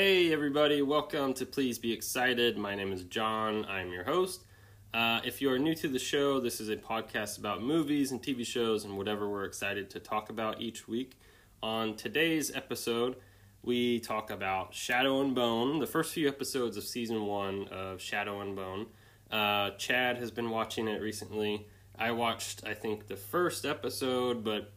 Hey, everybody, welcome to Please Be Excited. My name is John, I'm your host. Uh, if you are new to the show, this is a podcast about movies and TV shows and whatever we're excited to talk about each week. On today's episode, we talk about Shadow and Bone, the first few episodes of season one of Shadow and Bone. Uh, Chad has been watching it recently. I watched, I think, the first episode, but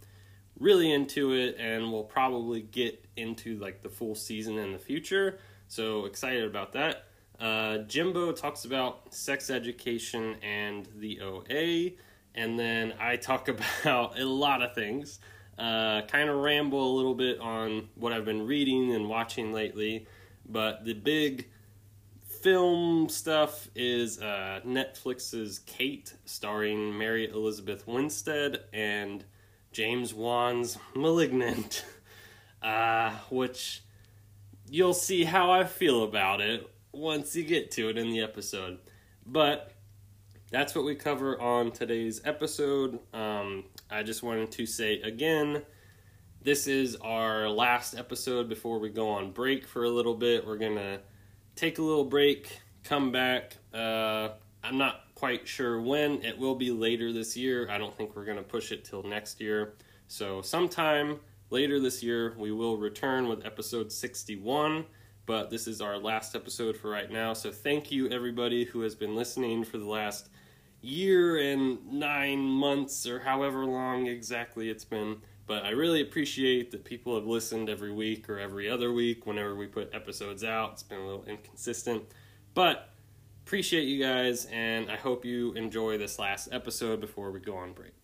really into it and we'll probably get into like the full season in the future. So excited about that. Uh, Jimbo talks about sex education and the OA, and then I talk about a lot of things. Uh, kind of ramble a little bit on what I've been reading and watching lately, but the big film stuff is uh, Netflix's Kate, starring Mary Elizabeth Winstead and James Wan's Malignant, uh, which you'll see how I feel about it once you get to it in the episode. But that's what we cover on today's episode. Um, I just wanted to say again, this is our last episode before we go on break for a little bit. We're gonna take a little break, come back. Uh, I'm not quite sure when. It will be later this year. I don't think we're going to push it till next year. So, sometime later this year, we will return with episode 61. But this is our last episode for right now. So, thank you, everybody who has been listening for the last year and nine months, or however long exactly it's been. But I really appreciate that people have listened every week or every other week whenever we put episodes out. It's been a little inconsistent. But Appreciate you guys, and I hope you enjoy this last episode before we go on break.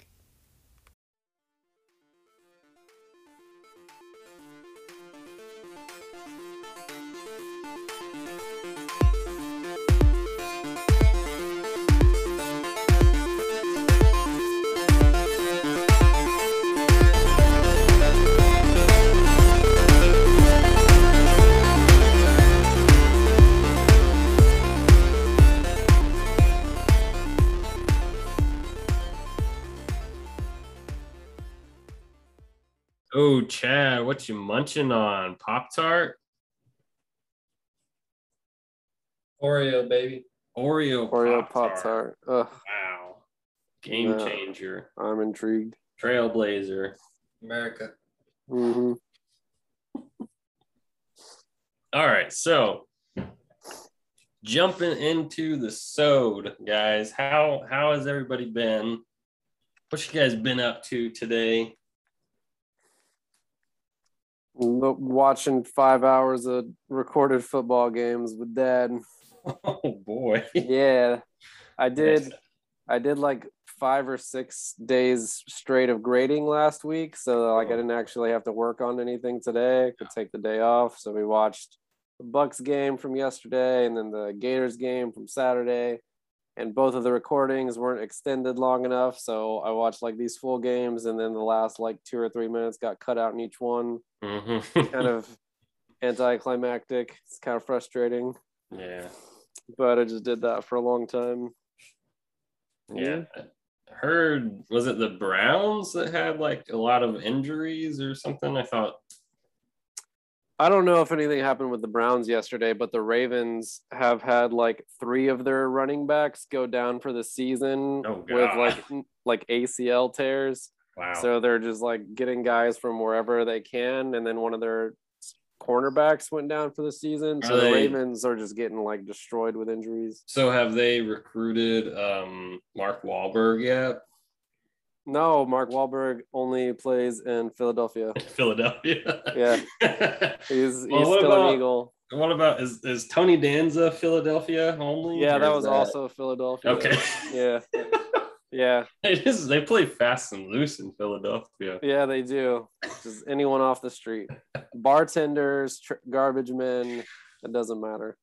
Oh, Chad, what you munching on? Pop Tart? Oreo, baby. Oreo Oreo Pop Tart. Wow. Game Yeah. changer. I'm intrigued. Trailblazer. America. hmm All right, so jumping into the sode, guys. How how has everybody been? What you guys been up to today? Watching five hours of recorded football games with dad. Oh boy. Yeah, I did. I did like five or six days straight of grading last week, so like I oh. didn't actually have to work on anything today. I could take the day off. So we watched the Bucks game from yesterday, and then the Gators game from Saturday. And both of the recordings weren't extended long enough, so I watched like these full games, and then the last like two or three minutes got cut out in each one. Mhm. Kind of anticlimactic. It's kind of frustrating, yeah. but I just did that for a long time. Yeah. I heard was it the Browns that had like a lot of injuries or something? I thought I don't know if anything happened with the Browns yesterday, but the Ravens have had like three of their running backs go down for the season Oh, with like like ACL tears. Wow. So they're just like getting guys from wherever they can, and then one of their cornerbacks went down for the season. So the Ravens are just getting like destroyed with injuries. So have they recruited um Mark Wahlberg yet? No, Mark Wahlberg only plays in Philadelphia. Philadelphia. Yeah. He's he's Well, still about- an Eagle. what about is is Tony Danza Philadelphia only? Yeah, that that was also Philadelphia. Okay. Yeah. Yeah. it is they play fast and loose in Philadelphia. Yeah, they do. Just anyone off the street, bartenders, tr- garbage men. It doesn't matter.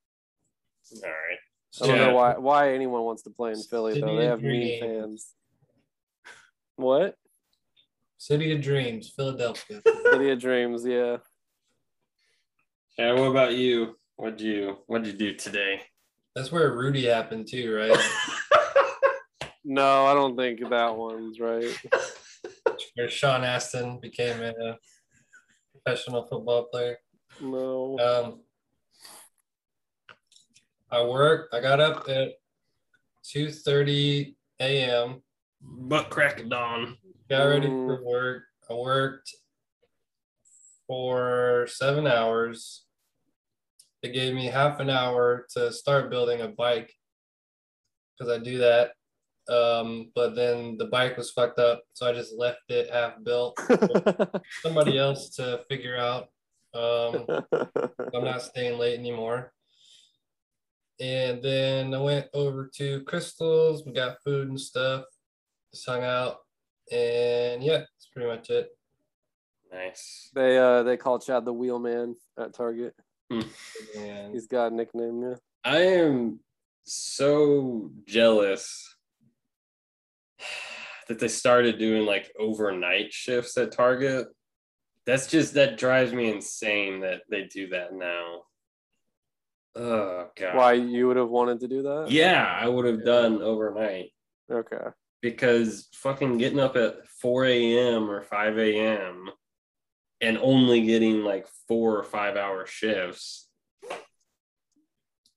All right. I don't Yeah. know why why anyone wants to play in Philly though. They have mean fans. What? City of Dreams, Philadelphia. City of Dreams. Yeah. Yeah, what about you? What'd you what'd you do today? That's where Rudy happened too, right? No, I don't think that one's right. where Sean Astin became a professional football player. No. Um, I worked. I got up at two thirty a.m. Butt crack of dawn. Got ready Mm. for work. I worked for seven hours. It gave me half an hour to start building a bike because I do that. Um, but then the bike was fucked up, so I just left it half built. Somebody else to figure out. Um, I'm not staying late anymore. And then I went over to Crystals. We got food and stuff. Just hung out. And yeah, that's pretty much it. Nice. they uh they call Chad the wheelman at Target. And He's got a nickname, yeah. I am so jealous that they started doing like overnight shifts at Target. That's just that drives me insane that they do that now. Oh god. Why you would have wanted to do that? Yeah, I would have done overnight Okay. because fucking getting up at 4 a.m. or 5 a.m. and only getting like four or five hour shifts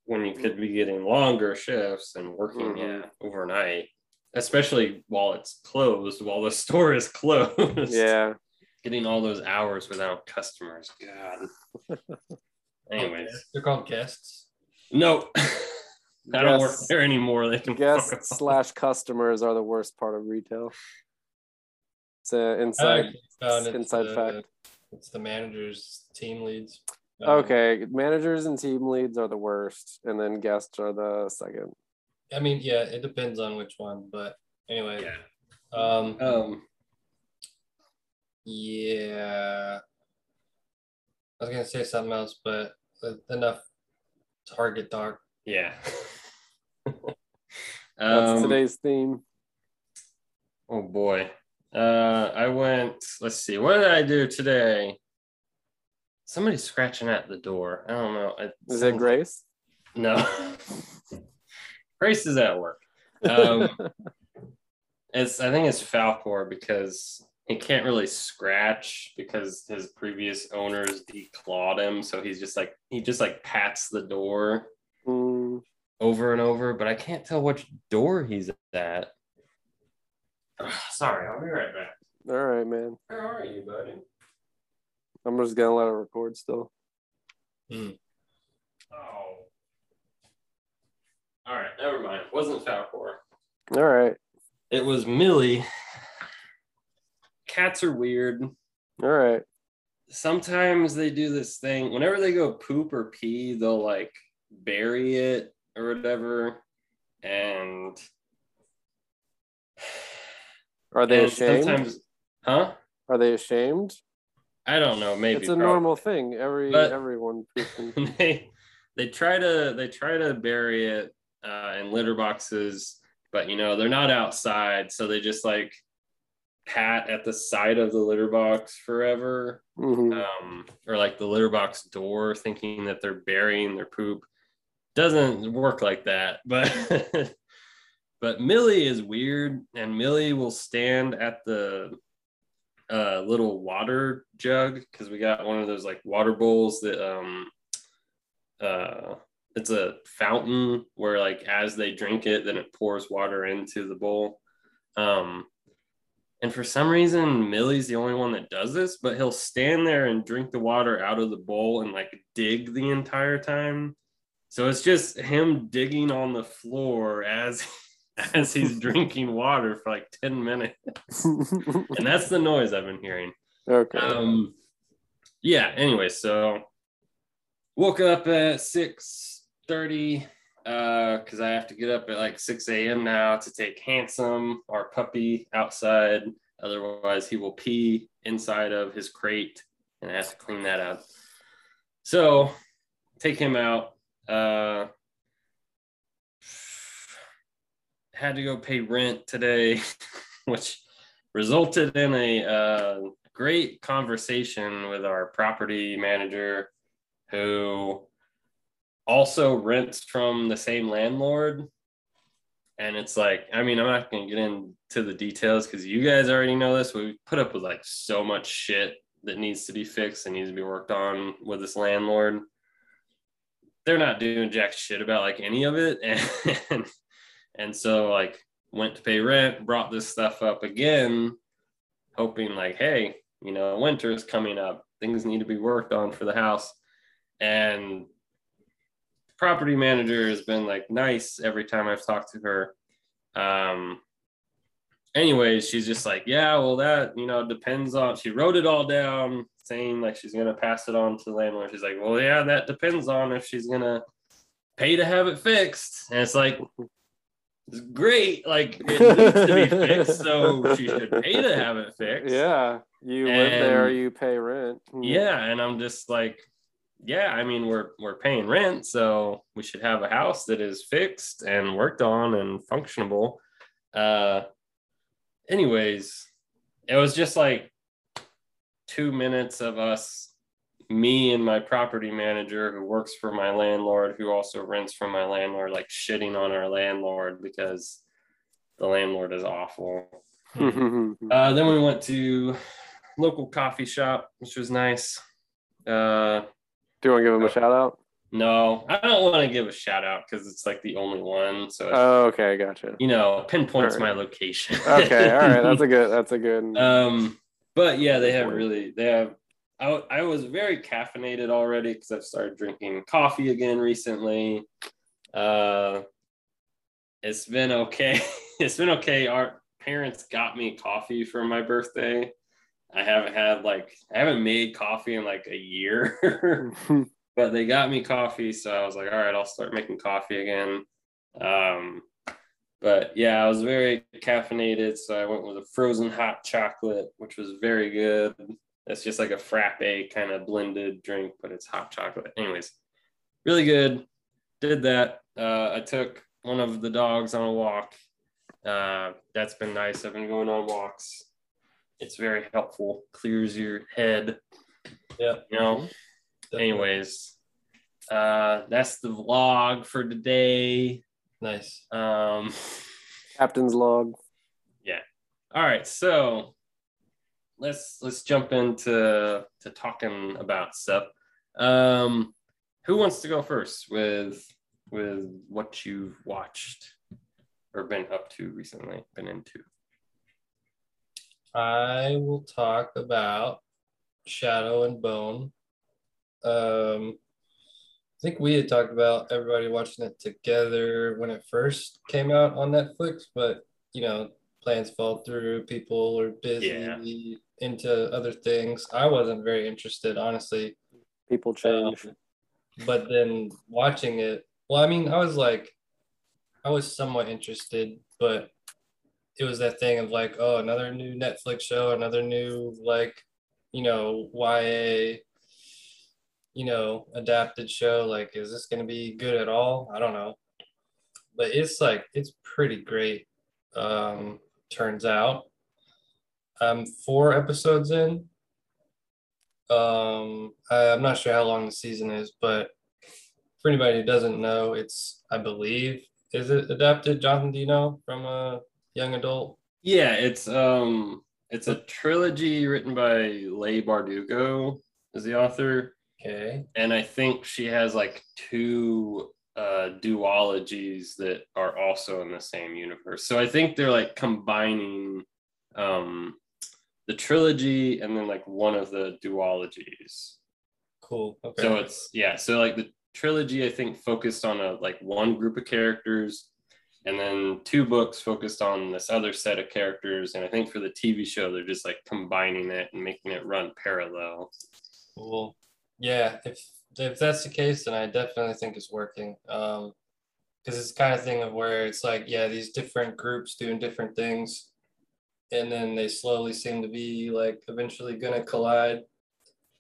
when you could be getting longer shifts and working Mhm. yeah, overnight, especially while it's closed, while the store is closed. Yeah. Getting all those hours without customers. God. Anyways, they're called guests. no. I don't work Guests- there anymore. They can Guests slash customers are the worst part of retail. It's an inside it's inside the, fact. It's the managers, team leads. Um, Okay, managers and team leads are the worst, and then guests are the second. I mean, yeah, it depends on which one, but anyway. Yeah. Um, Um, yeah. I was gonna say something else, but enough target talk. yeah. That's um, today's theme. Oh boy. Uh, I went. Let's see. What did I do today? Somebody's scratching at the door. I don't know. I- Is it Grace? No. Grace is at work. Um, it's. I think it's Falcor because he can't really scratch because his previous owners declawed him. So he's just like he just like pats the door Mm, over and over, but I can't tell which door he's at. Ugh, sorry, I'll be right back. all right, man. Where are you, buddy? I'm just gonna let it record still. Oh. All right, never mind. It wasn't Falcor. All right, It was Millie. Cats are weird. all right. Sometimes they do this thing. Whenever they go poop or pee, they'll like bury it or whatever. And Are they and ashamed? Sometimes, huh? Are they ashamed? I don't know. Maybe it's a probably. normal thing. Every But- everyone. they they try to they try to bury it uh, in litter boxes, but you know they're not outside, so they just like pat at the side of the litter box forever, Mhm. um, or like the litter box door, thinking that they're burying their poop. Doesn't work like that, but but Millie is weird, and Millie will stand at the uh, little water jug because we got one of those like water bowls that um uh it's a fountain where like as they drink it then it pours water into the bowl. Um and for some reason millie's the only one that does this but he'll stand there and drink the water out of the bowl and like dig the entire time. So it's just him digging on the floor as as he's drinking water for like 10 minutes. And that's the noise i've been hearing. Okay. um yeah anyway so woke up at 6 30 uh because i have to get up at like 6 a.m now to take handsome our puppy outside. Otherwise he will pee inside of his crate and i have to clean that up. So take him out. Uh had to go pay rent today which resulted in a uh, great conversation with our property manager who also rents from the same landlord. And it's like i mean i'm not going to get into the details because you guys already know this we put up with like so much shit that needs to be fixed and needs to be worked on with this landlord. They're not doing jack shit about like any of it. And and so like went to pay rent brought this stuff up again hoping like hey you know winter is coming up. Things need to be worked on for the house. And property manager has been like nice every time i've talked to her um anyways she's just like yeah well that you know depends on she wrote it all down saying like she's gonna pass it on to the landlord she's like well yeah that depends on if she's gonna pay to have it fixed and it's like it's great like it needs to be fixed so she should pay to have it fixed Yeah, you live there, you pay rent. Mm. yeah and i'm just like yeah i mean we're we're paying rent so we should have a house that is fixed and worked on and functionable uh anyways it was just like two minutes of us me and my property manager who works for my landlord who also rents from my landlord like shitting on our landlord because the landlord is awful uh, then we went to local coffee shop, which was nice. Uh, Do you want to give him a shout out? no, I don't want to give a shout out because it's like the only one. So, Oh, okay, gotcha. you know, pinpoints Alright. my location. Okay, all right, that's a good. That's a good. um, but yeah, they have really, they have. I, I was very caffeinated already because I've started drinking coffee again recently. Uh, it's been okay. it's been okay. Our parents got me coffee for my birthday. I haven't had like I haven't made coffee in like a year, but they got me coffee, so I was like, all right, I'll start making coffee again. Um, but yeah, I was very caffeinated, so I went with a frozen hot chocolate, which was very good. It's just like a frappe kind of blended drink, but it's hot chocolate. Anyways, really good. Did that. Uh, I took one of the dogs on a walk. Uh, that's been nice. I've been going on walks. It's very helpful. Clears your head. Yeah. You know. Definitely. Anyways, uh, that's the vlog for today. Nice. Um, Captain's log. Yeah. All right, so let's let's jump into to talking about stuff. Um, who wants to go first with with what you've watched or been up to recently? Been into? I will talk about Shadow and Bone. Um, I think we had talked about everybody watching it together when it first came out on Netflix, but you know, plans fall through, people are busy Yeah. into other things. I wasn't very interested, honestly. People change. Um, but then watching it, well, I mean, I was like, I was somewhat interested, but it was that thing of like, oh, another new Netflix show, another new like, you know, YA, you know, adapted show. Like, is this gonna be good at all? I don't know, but it's like it's pretty great. Um, turns out, I'm four episodes in. Um, I, I'm not sure how long the season is, but for anybody who doesn't know, it's I believe is it adapted? Jonathan, do you know from a young adult? Yeah, it's um, it's a trilogy written by Leigh Bardugo is the author. Okay, and I think she has like two uh, duologies that are also in the same universe. So I think they're like combining um, the trilogy and then like one of the duologies. cool. Okay, So it's yeah. So like the trilogy, I think focused on a like one group of characters, and then two books focused on this other set of characters. And I think for the TV show, they're just like combining it and making it run parallel. cool. Yeah, if if that's the case, then I definitely think it's working. Um, because it's kind of thing of where it's like, yeah, these different groups doing different things, and then they slowly seem to be like eventually gonna collide.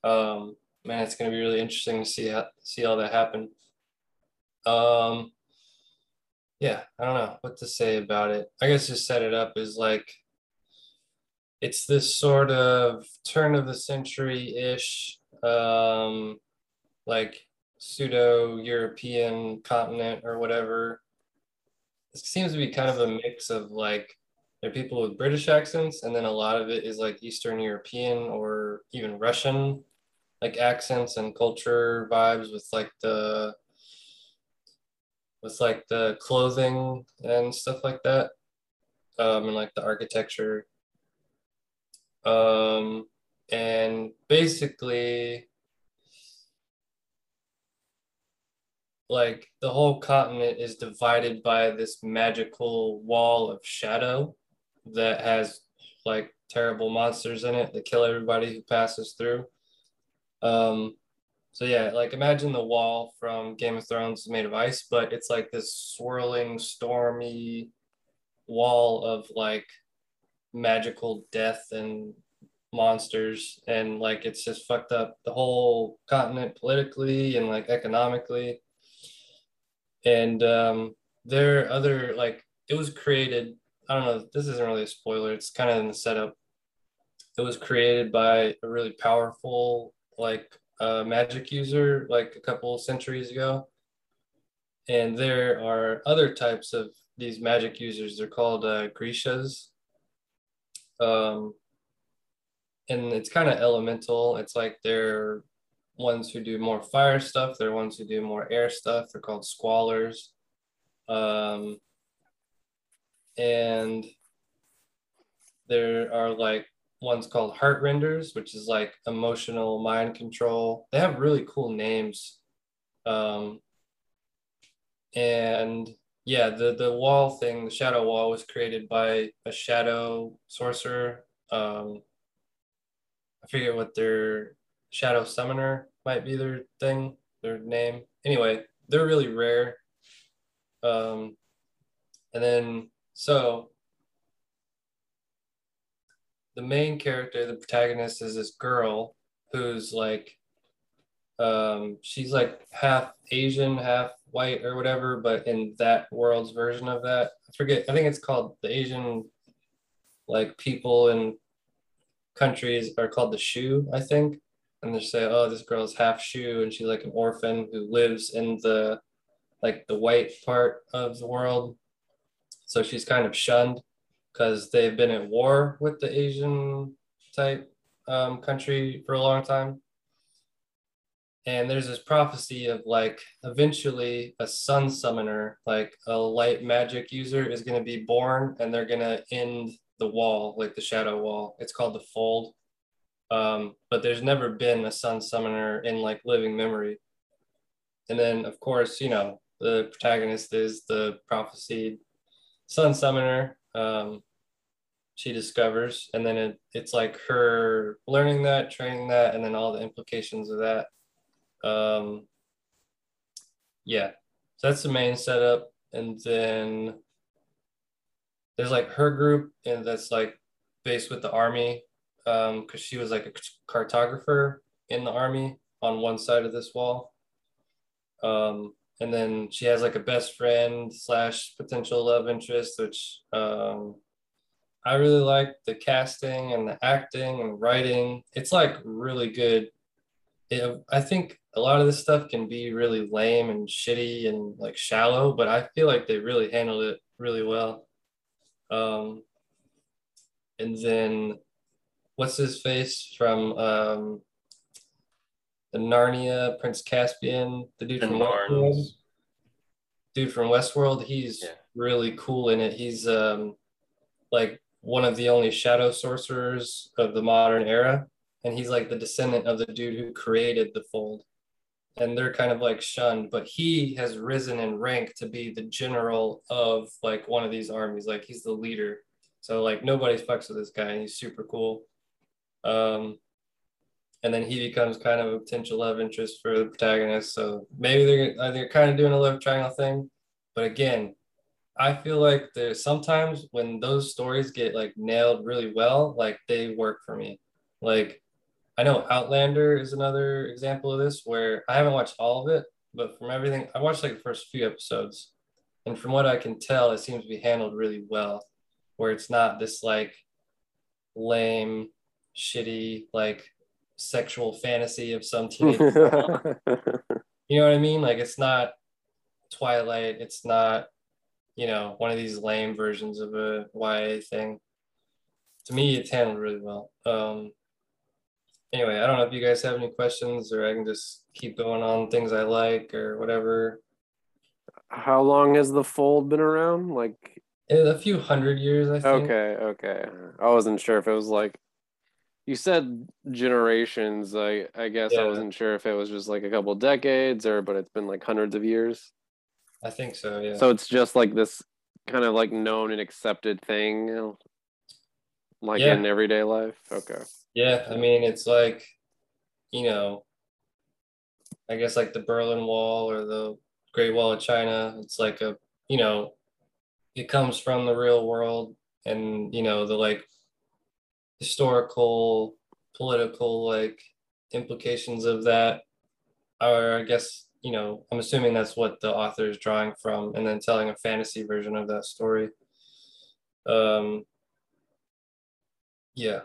Um, man, it's gonna be really interesting to see how see all that happen. Um, yeah, I don't know what to say about it. I guess just set it up is like it's this sort of turn of the century ish, um, like pseudo European continent or whatever. It seems to be kind of a mix of like there are people with British accents, and then a lot of it is like Eastern European or even Russian like accents and culture vibes with like the with like the clothing and stuff like that, um, and like the architecture. Um, and basically, like the whole continent is divided by this magical wall of shadow that has like terrible monsters in it that kill everybody who passes through. Um, so yeah, like imagine the wall from Game of Thrones made of ice, but it's like this swirling, stormy wall of like magical death and monsters. And like it's just fucked up the whole continent politically and like economically. And um there are other like it was created i don't know this isn't really a spoiler it's kind of in the setup. It was created by a really powerful like uh, magic user like a couple centuries ago. And there are other types of these magic users. They're called uh, grishas. Um, and it's kind of elemental. It's like they're ones who do more fire stuff. They're ones who do more air stuff. They're called squallers. Um, and there are like one's called heart renders which is like emotional mind control. They have really cool names. Um, and yeah the the wall thing the shadow wall was created by a shadow sorcerer. Um, i forget what their shadow summoner might be their thing their name. Anyway they're really rare. Um, and then so the main character, the protagonist, is this girl who's like, um, she's like half Asian, half white or whatever, but in that world's version of that, I forget. I think it's called the Asian, like people in countries are called the Shu, I think, and they say, oh, this girl's half Shu, and she's like an orphan who lives in the, like the white part of the world, so she's kind of shunned because they've been at war with the Asian type um, country for a long time. And there's this prophecy of like eventually a sun summoner, like a light magic user, is going to be born and they're going to end the wall, like the shadow wall. It's called the fold. Um, but there's never been a sun summoner in like living memory. And then, of course, you know, the protagonist is the prophesied sun summoner. Um, she discovers and then it, it's like her learning that training that and then all the implications of that. Um yeah. So that's the main setup and then there's like her group and that's like based with the army um because she was like a cartographer in the army on one side of this wall. Um and then she has like a best friend slash potential love interest which um I really like the casting and the acting and writing. It's like really good. It, I think a lot of this stuff can be really lame and shitty and like shallow, but I feel like they really handled it really well. Um, and then what's his face from um, the Narnia, Prince Caspian, the dude from Westworld. Dude from Westworld, he's yeah. really cool in it. He's um, like one of the only shadow sorcerers of the modern era. And he's like the descendant of the dude who created the fold. And they're kind of like shunned, but he has risen in rank to be the general of like one of these armies. Like he's the leader. So like nobody fucks with this guy and he's super cool. Um, and then he becomes kind of a potential love interest for the protagonist. So maybe they're they're kind of doing a love triangle thing, but again, I feel like there's sometimes when those stories get like nailed really well, like they work for me. Like I know Outlander is another example of this where I haven't watched all of it, but from everything I watched like the first few episodes. And from what I can tell, it seems to be handled really well, where it's not this like lame, shitty, like sexual fantasy of some teenage. you know what I mean? Like it's not Twilight, it's not you know, one of these lame versions of a YA thing. To me, it's handled really well. Um, anyway, I don't know if you guys have any questions or I can just keep going on things I like or whatever. How long has the fold been around? Like a few hundred years, I think. okay, okay. I wasn't sure if it was like you said generations. I I guess I wasn't sure if it was just like a couple decades or but it's been like hundreds of years. I think so. Yeah. So it's just like this kind of like known and accepted thing, like Yeah. in everyday life. Okay. Yeah, I mean, it's like, you know, I guess like the Berlin Wall or the Great Wall of China. It's like a, you know, it comes from the real world and, you know, the like historical, political like implications of that are, I guess, you know, I'm assuming that's what the author is drawing from and then telling a fantasy version of that story. Um, yeah.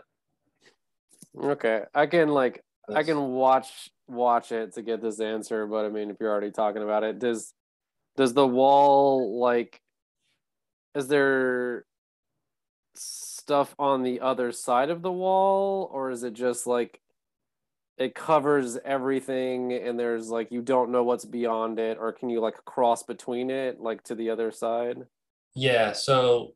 Okay. I can like I can watch watch it to get this answer, but I mean, if you're already talking about it, does does the wall like is there stuff on the other side of the wall, or is it just like it covers everything and there's like you don't know what's beyond it, or can you like cross between it like to the other side? Yeah, so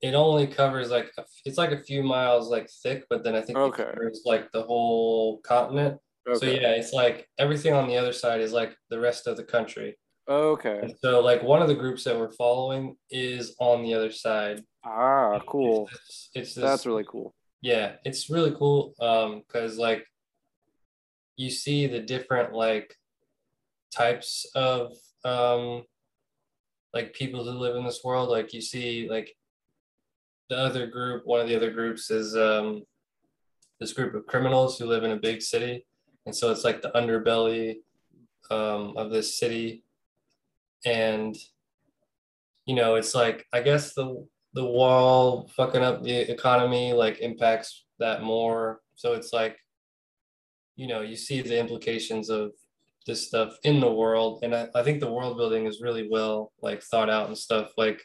it only covers like a, it's like a few miles like thick, but then I think it Okay. covers like the whole continent. okay. So yeah, it's like everything on the other side is like the rest of the country. Okay. And so like one of the groups that we're following is on the other side. Ah, cool. It's this, it's this That's really cool. yeah, it's really cool. Um, because like you see the different like types of um like people who live in this world. Like you see like the other group, one of the other groups is um this group of criminals who live in a big city. And so it's like the underbelly um of this city. And you know, it's like I guess the the wall fucking up the economy like impacts that more. So it's like, you know, you see the implications of this stuff in the world. And I, I think the world building is really well like thought out and stuff. Like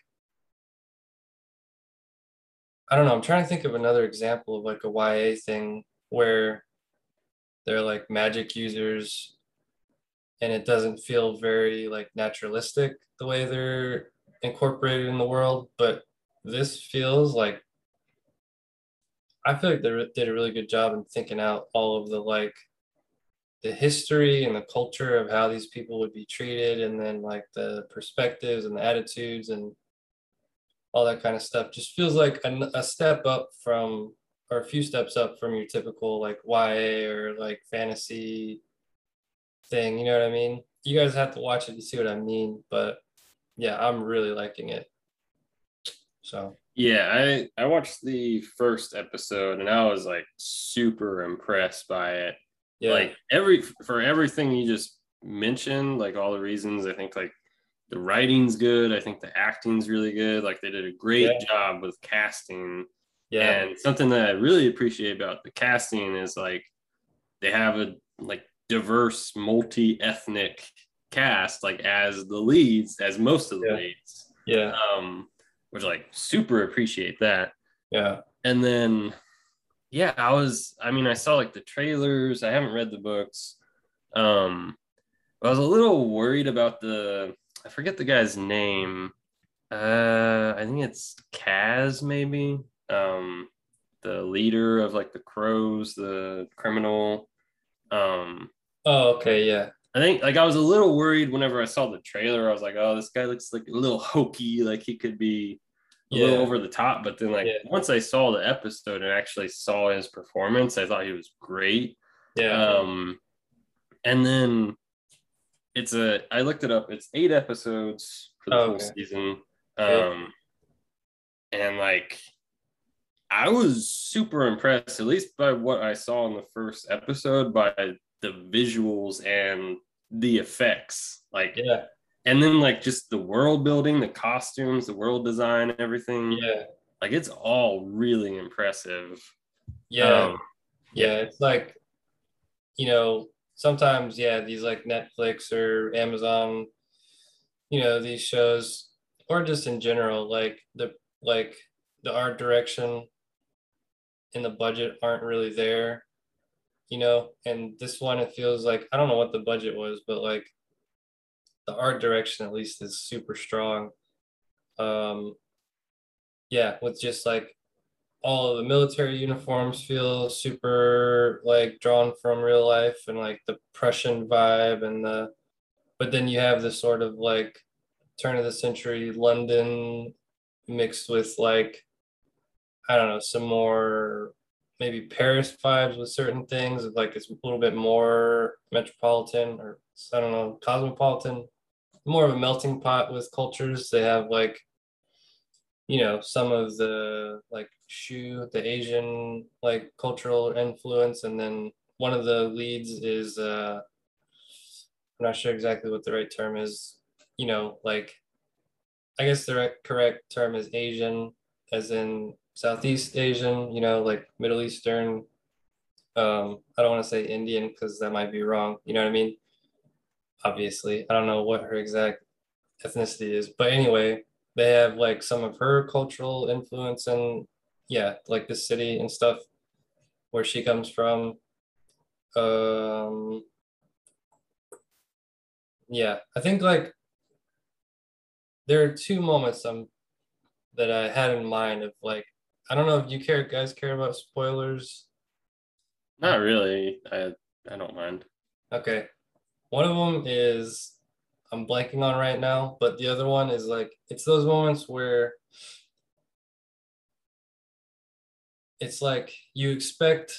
I don't know, I'm trying to think of another example of like a YA thing where they're like magic users and it doesn't feel very like naturalistic the way they're incorporated in the world, but this feels like I feel like they did a really good job in thinking out all of the like the history and the culture of how these people would be treated and then like the perspectives and the attitudes and all that kind of stuff just feels like a, a step up from or a few steps up from your typical like YA or like fantasy thing you know what I mean? You guys have to watch it to see what I mean but yeah I'm really liking it. So. Yeah, I I watched the first episode and I was like super impressed by it. Yeah Like every for everything you just mentioned, like all the reasons, I think like the writing's good. I think the acting's really good. Like they did a great Yeah. job with casting. yeah And something that I really appreciate about the casting is like they have a like diverse, multi-ethnic cast, like as the leads, as most of the Yeah. leads. yeah Um, which like super appreciate that. yeah And then yeah, I was I mean, I saw like the trailers. I haven't read the books. Um I was a little worried about the I forget the guy's name. Uh I think it's Kaz maybe. Um the leader of like the crows, the criminal. Um oh okay yeah I think like I was a little worried whenever I saw the trailer. I was like, oh, this guy looks like a little hokey, like he could be a Yeah. little over the top. But then like Yeah. once I saw the episode and actually saw his performance, I thought he was great. yeah Um and then it's a I looked it up, it's eight episodes for the Oh, full okay. season. Yeah. Um and like I was super impressed, at least by what I saw in the first episode, by the visuals and the effects. Like yeah and then like just the world building, the costumes, the world design, everything. yeah Like it's all really impressive. yeah Um, yeah it's like you know sometimes yeah these like netflix or amazon you know these shows or just in general like the like the art direction and the budget aren't really there you know and this one it feels like i don't know what the budget was but like the art direction at least is super strong. Um, yeah, with just like all of the military uniforms feel super like drawn from real life and like the Prussian vibe and the but then you have this sort of like turn of the century London mixed with like I don't know some more maybe Paris vibes with certain things like it's a little bit more metropolitan or I don't know cosmopolitan more of a melting pot with cultures. They have like you know some of the like shu the asian like cultural influence and then one of the leads is uh i'm not sure exactly what the right term is you know like i guess the right, correct term is asian as in southeast asian you know like middle eastern. Um i don't want to say indian because that might be wrong you know what i mean obviously i don't know what her exact ethnicity is but anyway they have like some of her cultural influence and yeah, like the city and stuff where she comes from. Um, yeah, I think like there are two moments um that I had in mind of like I don't know if you care guys care about spoilers. Not really. I I don't mind. Okay. One of them is I'm blanking on right now, but the other one is like it's those moments where it's like you expect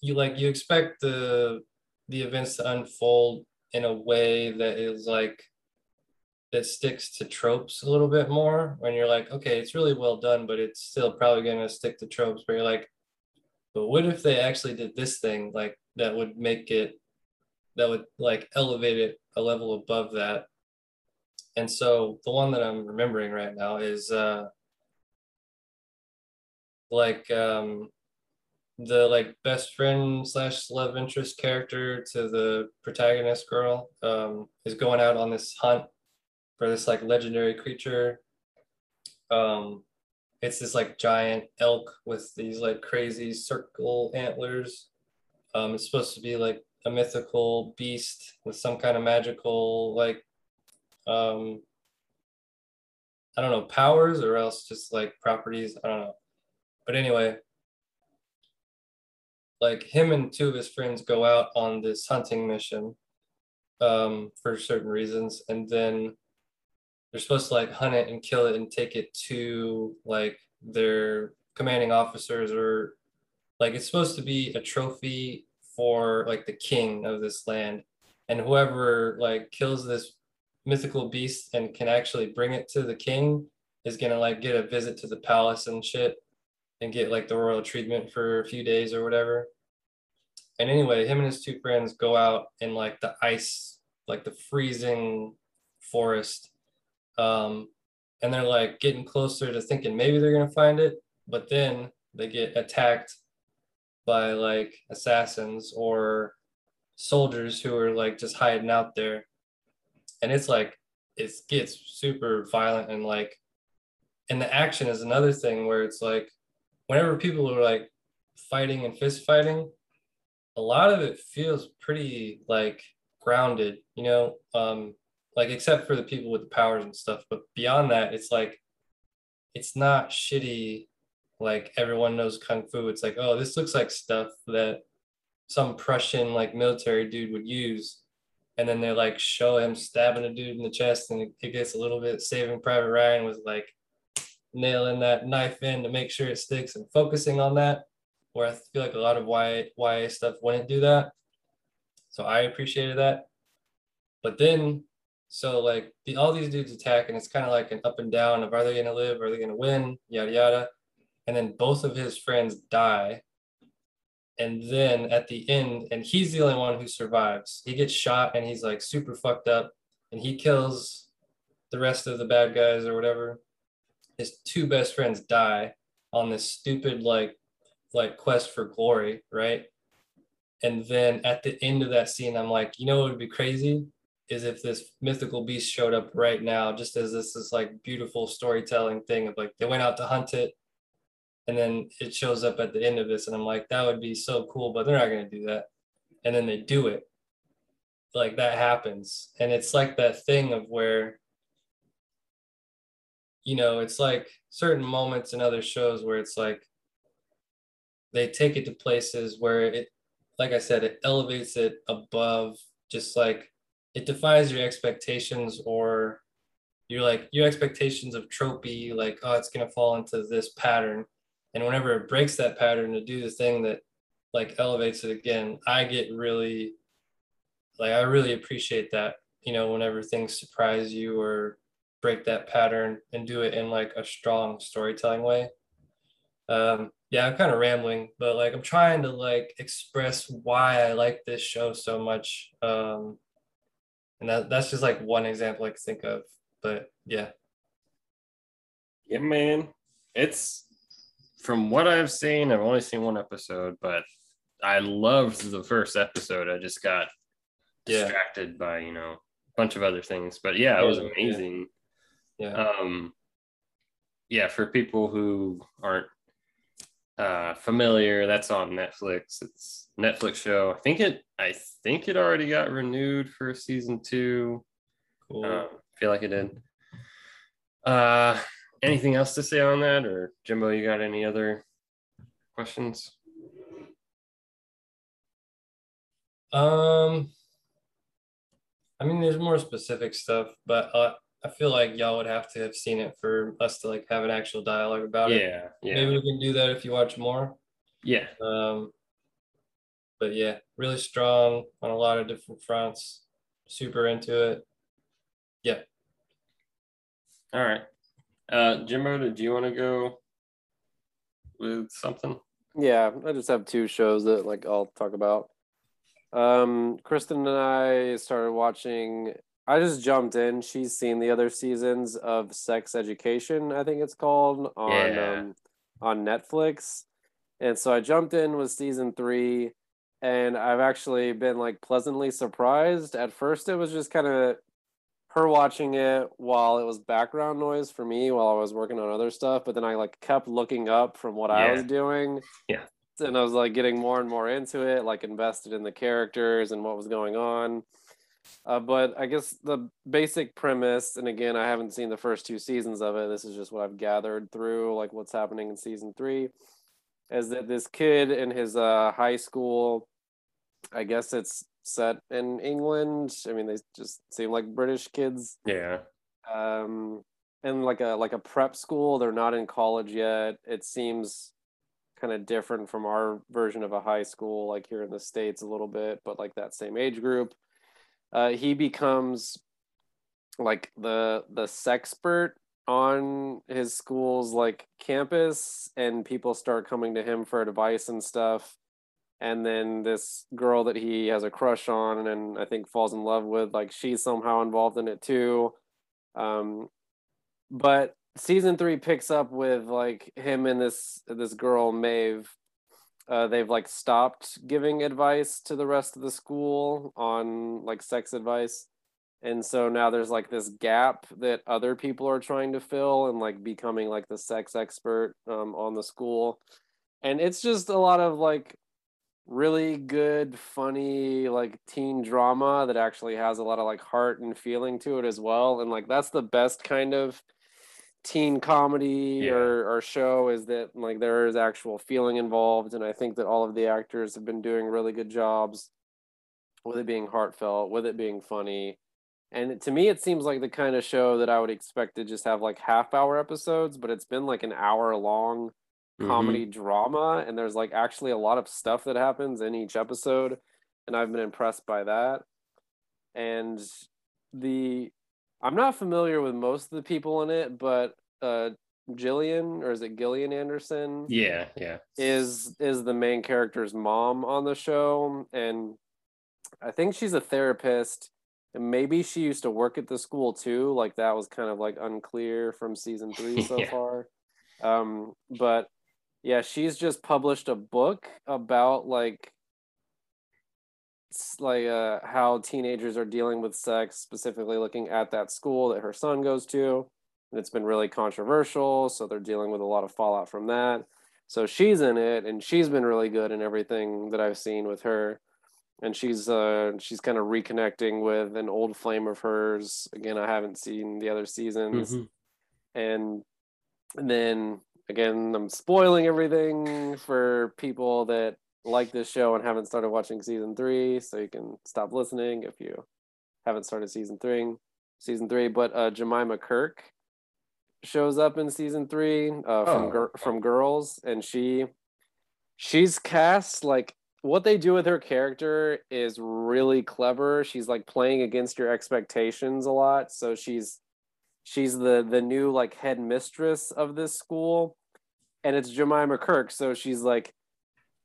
you like you expect the the events to unfold in a way that is like that sticks to tropes a little bit more when you're like okay it's really well done but it's still probably going to stick to tropes. Where you're like but what if they actually did this thing like that would make it that would like elevate it a level above that. And so the one that I'm remembering right now is uh, like um, the like best friend slash love interest character to the protagonist girl um, is going out on this hunt for this like legendary creature. Um, it's this like giant elk with these like crazy circle antlers. Um, it's supposed to be like a mythical beast with some kind of magical like um I don't know powers or else just like properties I don't know. But anyway like him and two of his friends go out on this hunting mission um for certain reasons and then they're supposed to like hunt it and kill it and take it to like their commanding officers or like it's supposed to be a trophy for like the king of this land. And whoever like kills this mythical beast and can actually bring it to the king is gonna like get a visit to the palace and shit and get like the royal treatment for a few days or whatever. And anyway him and his two friends go out in like the ice like the freezing forest um and they're like getting closer to thinking maybe they're gonna find it but then they get attacked by like assassins or soldiers who are like just hiding out there. And it's like it gets super violent and like and the action is another thing where it's like whenever people are like fighting and fist fighting a lot of it feels pretty like grounded you know? Um like except for the people with the powers and stuff but beyond that it's like it's not shitty like everyone knows kung fu it's like oh this looks like stuff that some prussian like military dude would use. And then they like show him stabbing a dude in the chest and it gets a little bit saving private ryan was like nailing that knife in to make sure it sticks and focusing on that where i feel like a lot of YA, YA stuff wouldn't do that. So i appreciated that. But then so like the, all these dudes attack and it's kind of like an up and down of are they going to live? Are they going to win? Yada yada and then both of his friends die. And then at the end and he's the only one who survives. He gets shot and he's like super fucked up and he kills the rest of the bad guys or whatever. His two best friends die on this stupid like like quest for glory right? And then at the end of that scene i'm like you know what would be crazy? Is if this mythical beast showed up right now just as this is like beautiful storytelling thing of like they went out to hunt it and then it shows up at the end of this and i'm like that would be so cool but they're not going to do that. And then they do it. Like that happens. And it's like that thing of where you know it's like certain moments in other shows where it's like they take it to places where it like i said it elevates it above just like it defies your expectations or you're like your expectations of tropey like oh it's going to fall into this pattern and whenever it breaks that pattern to do the thing that like elevates it again i get really like i really appreciate that you know whenever things surprise you or break that pattern and do it in like a strong storytelling way um yeah i'm kind of rambling but like i'm trying to like express why i like this show so much um and that, that's just like one example i can think of but yeah Yeah, man. It's from what I've seen, I've only seen one episode, but I loved the first episode. I just got Yeah. distracted by, you know, a bunch of other things. But yeah, it was Yeah, yeah. amazing. yeah Um yeah, for people who aren't uh familiar, that's on Netflix. It's a Netflix show. I think it I think it already got renewed for season two. cool Uh, feel like it did. Uh, anything else to say on that, or Jimbo? You got any other questions? Um, I mean, there's more specific stuff, but uh, I feel like y'all would have to have seen it for us to like have an actual dialogue about it. Yeah, yeah, Maybe we can do that if you watch more. yeah. Um, but yeah, really strong on a lot of different fronts. Super into it. Yeah. All right. Uh, Jimbo, do you want to go with something? Yeah, I just have two shows that like I'll talk about. Um, Kristen and I started watching. I just jumped in. She's seen the other seasons of Sex Education, I think it's called on Yeah. um, on Netflix, and so I jumped in with season three, and I've actually been like pleasantly surprised. At first, it was just kind of her watching it while it was background noise for me while I was working on other stuff, but then I like kept looking up from what I was doing. Yeah. And I was like getting more and more into it, like invested in the characters and what was going on. Uh, but I guess the basic premise, and again, I haven't seen the first two seasons of it. This is just what I've gathered through, like what's happening in season three, is that this kid in his uh, high school, I guess it's set in England. I mean, they just seem like British kids. Yeah, um and like a like a prep school they're not in college yet. It seems kind of different from our version of a high school like here in the states a little bit but like that same age group. Uh he becomes like the the sexpert on his school's like campus and people start coming to him for advice and stuff and then this girl that he has a crush on and i think falls in love with like she's somehow involved in it too. Um but season three picks up with like him and this this girl Maeve. Uh, they've like stopped giving advice to the rest of the school on like sex advice, and so now there's like this gap that other people are trying to fill and like becoming like the sex expert um, on the school, and it's just a lot of like really good funny like teen drama that actually has a lot of like heart and feeling to it as well and like that's the best kind of teen comedy Yeah. or, or show is that like there is actual feeling involved and i think that all of the actors have been doing really good jobs with it being heartfelt with it being funny and to me it seems like the kind of show that i would expect to just have like half hour episodes but it's been like an hour long Mhm. comedy drama and there's like actually a lot of stuff that happens in each episode and i've been impressed by that and the i'm not familiar with most of the people in it but uh jillian or is it gillian anderson Yeah, yeah. is is the main character's mom on the show and i think she's a therapist and maybe she used to work at the school too like that was kind of like unclear from season three so Yeah. far um but yeah she's just published a book about like like uh how teenagers are dealing with sex specifically looking at that school that her son goes to and it's been really controversial so they're dealing with a lot of fallout from that so she's in it and she's been really good in everything that i've seen with her and she's uh she's kind of reconnecting with an old flame of hers. Again, I haven't seen the other seasons, Mhm. and, and then again, I'm spoiling everything for people that like this show and haven't started watching season three, so you can stop listening if you haven't started season three. Season three, but uh, Jemima Kirk shows up in season three uh, from Oh. Gir- from Girls, and she she's cast like what they do with her character is really clever. She's like playing against your expectations a lot. So she's she's the the new like head mistress of this school, and it's Jemima Kirk. So she's like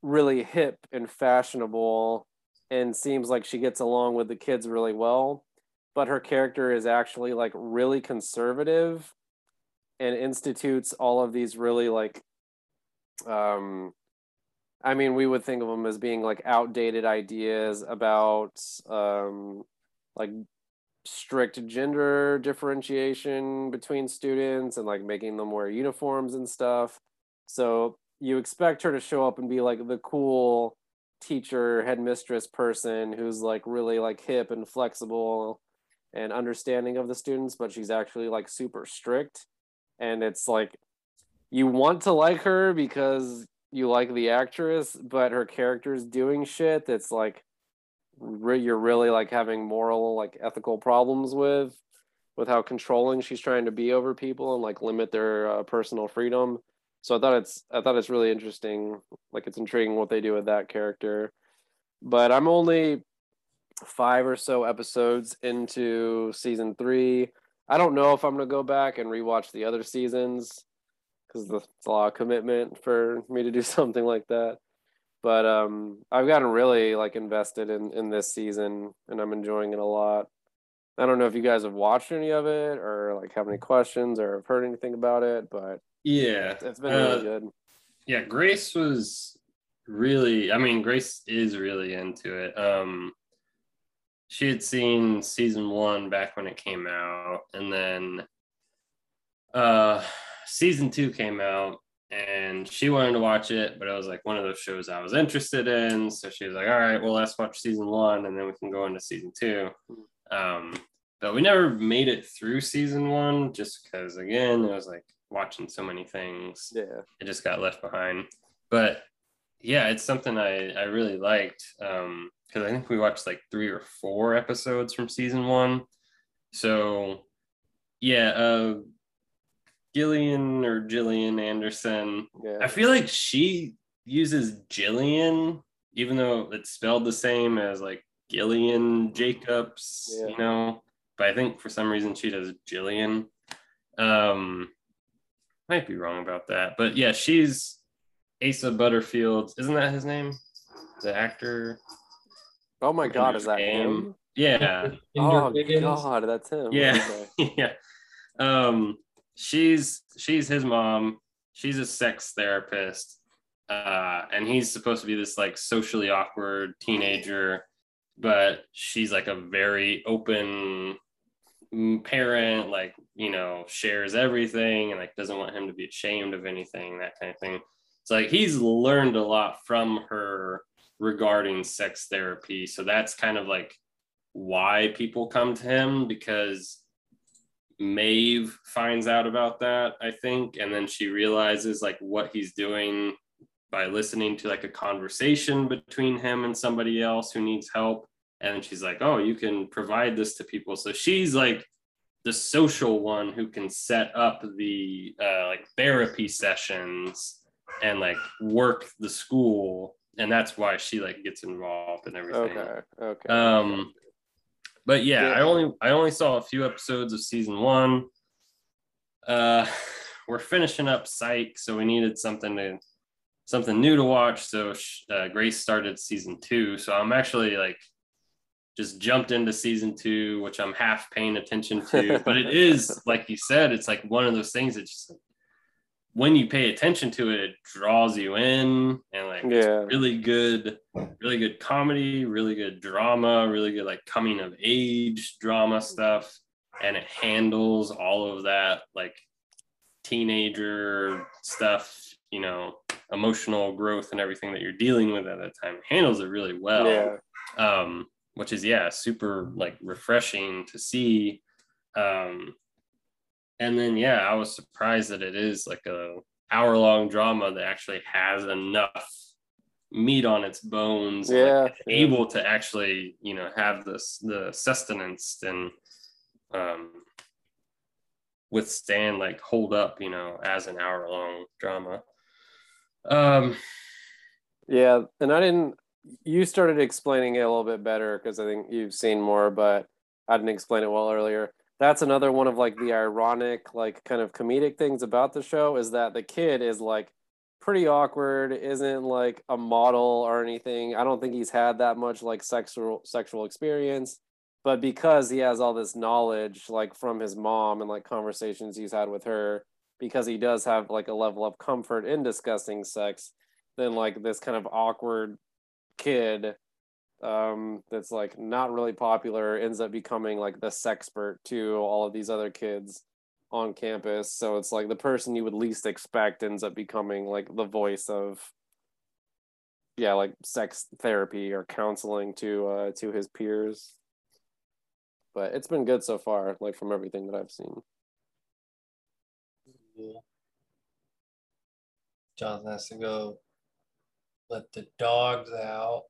really hip and fashionable, and seems like she gets along with the kids really well. But her character is actually like really conservative, and institutes all of these really like um I mean, we would think of them as being like outdated ideas about um, like strict gender differentiation between students and like making them wear uniforms and stuff. So you expect her to show up and be like the cool teacher, headmistress person who's like really like hip and flexible and understanding of the students, but she's actually like super strict. And it's like you want to like her because you like the actress, but her character's doing shit that's like re- you're really like having moral like ethical problems with with how controlling she's trying to be over people and like limit their uh, personal freedom. So I thought it's I thought it's really interesting. Like it's intriguing what they do with that character. But I'm only five or so episodes into season three. I don't know if I'm gonna go back and rewatch the other seasons because it's a lot of commitment for me to do something like that. But um, I've gotten really like invested in in this season, and I'm enjoying it a lot. I don't know if you guys have watched any of it or like have any questions or have heard anything about it, but Yeah. it's been Uh, really good. yeah grace was really i mean grace is really into it um she had seen season one back when it came out and then uh season two came out and she wanted to watch it but it was like one of those shows i was interested in so she was like all right well let's watch season one and then we can go into season two um but we never made it through season one just because again it was like watching so many things Yeah, it just got left behind. But yeah, it's something I, I really liked um because I think we watched like three or four episodes from season one. So yeah, uh Gillian or Gillian Anderson. I feel like she uses Jillian, even though it's spelled the same as like Gillian Jacobs, Yeah. you know. But I think for some reason she does Jillian. Um, might be wrong about that, but yeah, she's Asa Butterfield. Isn't that his name? The actor. Oh my god, is that Name. him? Yeah, Oh Higgins. god, that's him. yeah, Okay. yeah. Um, she's she's his mom. She's a sex therapist, uh, and he's supposed to be this like socially awkward teenager, but she's like a very open parent. Like you know, shares everything and like doesn't want him to be ashamed of anything. That kind of thing. It's like he's learned a lot from her regarding sex therapy. So that's kind of like why people come to him because Maeve finds out about that, I think, and then she realizes like what he's doing by listening to like a conversation between him and somebody else who needs help. And she's like, "Oh, you can provide this to people." So she's like the social one who can set up the uh, like therapy sessions and like work the school, and that's why she like gets involved and everything. Okay. Okay. Um, but yeah, Yeah. I only I only saw a few episodes of season one. Uh, we're finishing up Psych, so we needed something to something new to watch. So uh, Grace started season two, so I'm actually like just jumped into season two, which I'm half paying attention to. but it is like you said, it's like one of those things that just when you pay attention to it, it draws you in and like Yeah. really good, really good comedy, really good drama, really good like coming of age drama stuff. And it handles all of that like teenager stuff, you know, emotional growth and everything that you're dealing with at that time. It handles it really well. yeah. um, which is yeah, super like refreshing to see. Um, and then yeah, I was surprised that it is like a hour long drama that actually has enough meat on its bones Yeah, like, yeah. able to actually you know have this the sustenance and um withstand like hold up you know as an hour long drama um Yeah, and I didn't. You started explaining it a little bit better because I think you've seen more, but I didn't explain it well earlier. That's another one of like the ironic, like kind of comedic things about the show is that the kid is like pretty awkward, isn't like a model or anything. I don't think he's had that much like sexual sexual experience, but because he has all this knowledge like from his mom and like conversations he's had with her, because he does have like a level of comfort in discussing sex then like this kind of awkward kid um that's like not really popular ends up becoming like the sexpert to all of these other kids on campus. So it's like the person you would least expect ends up becoming like the voice of yeah like sex therapy or counseling to uh to his peers. But it's been good so far like from everything that i've seen. Jonathan has to go let the dogs out.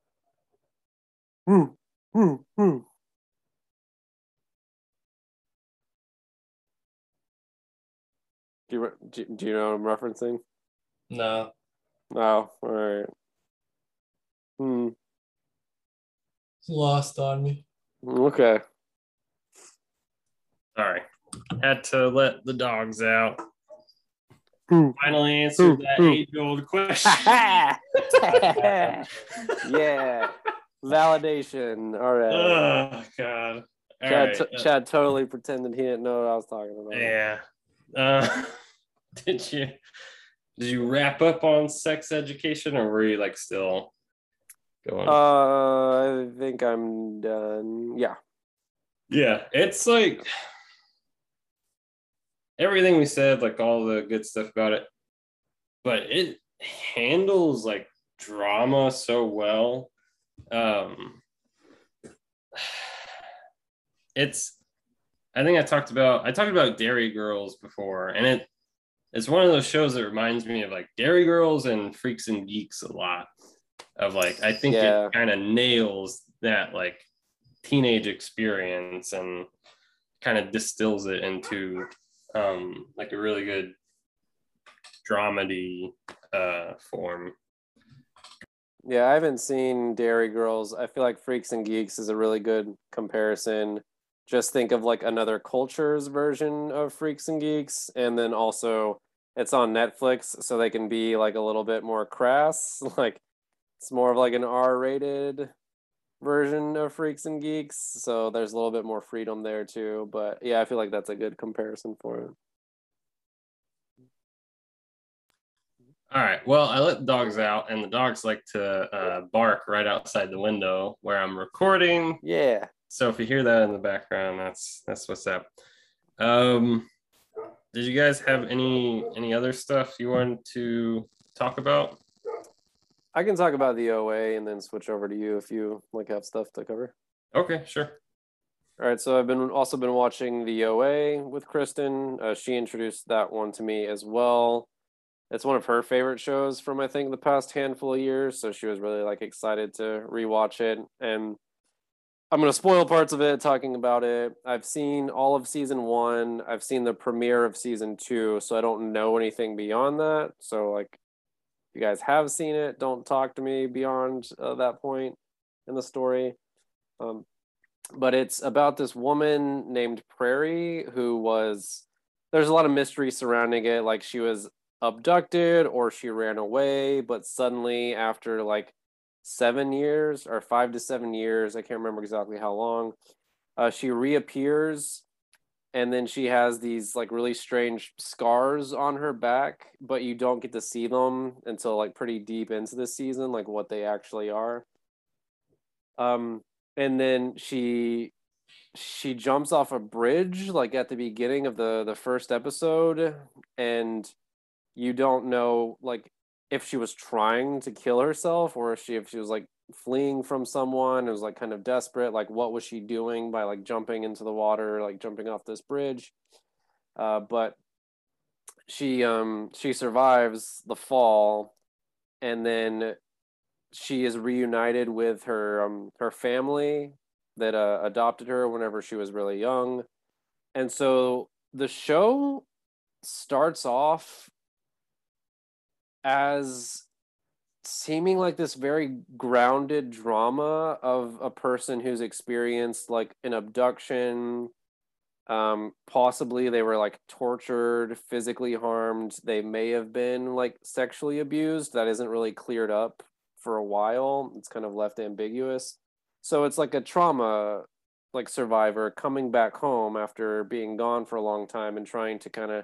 Hmm, hmm, hmm. Do you, do, do you know what I'm referencing? No, Oh, all right. Hmm. it's lost on me. Okay. sorry had to let the dogs out. Finally answered that hmm. age old question yeah. Validation. All right. oh god All Chad, right, t- uh, Chad totally pretended he didn't know what I was talking about. Yeah. Uh, did you did you wrap up on sex education or were you like still going? Uh, I think I'm done. Yeah. yeah, it's like everything we said, like all the good stuff about it, but it handles like drama so well. Um it's I think I talked about I talked about Derry Girls before, and it it's one of those shows that reminds me of like Derry Girls and Freaks and Geeks a lot. Of like, I think Yeah. it kind of nails that like teenage experience and kind of distills it into um like a really good dramedy uh form. Yeah, I haven't seen Derry Girls. I feel like Freaks and Geeks is a really good comparison. Just think of like another culture's version of Freaks and Geeks, and then also it's on Netflix, so they can be like a little bit more crass. Like it's more of like an R-rated version of Freaks and Geeks, so there's a little bit more freedom there too. But yeah, I feel like that's a good comparison for it. All right. Well, I let the dogs out, and the dogs like to uh, bark right outside the window where I'm recording. Yeah. So if you hear that in the background, that's that's what's up. Um, did you guys have any any other stuff you wanted to talk about? I can talk about the OA and then switch over to you if you like have stuff to cover. Okay, sure. All right, so I've been also been watching the OA with Kristen. Uh, she introduced that one to me as well. It's one of her favorite shows from I think the past handful of years, so she was really like excited to rewatch it. And I'm gonna spoil parts of it talking about it. I've seen all of season one. I've seen the premiere of season two, so I don't know anything beyond that. So like, you guys have seen it, don't talk to me beyond uh, that point in the story. Um, but it's about this woman named Prairie who was there's a lot of mystery surrounding it like she was abducted or she ran away but suddenly after like 7 years or 5 to 7 years I can't remember exactly how long uh, she reappears and then she has these like really strange scars on her back but you don't get to see them until like pretty deep into the season like what they actually are. Um and then she she jumps off a bridge like at the beginning of the the first episode and you don't know like if she was trying to kill herself or if she if she was like fleeing from someone. It was like kind of desperate. Like, what was she doing by like jumping into the water, like jumping off this bridge? Uh, but she um she survives the fall, and then she is reunited with her um her family that uh, adopted her whenever she was really young, and so the show starts off as seeming like this very grounded drama of a person who's experienced like an abduction um possibly they were like tortured physically harmed they may have been like sexually abused that isn't really cleared up for a while it's kind of left ambiguous. So it's like a trauma like survivor coming back home after being gone for a long time and trying to kind of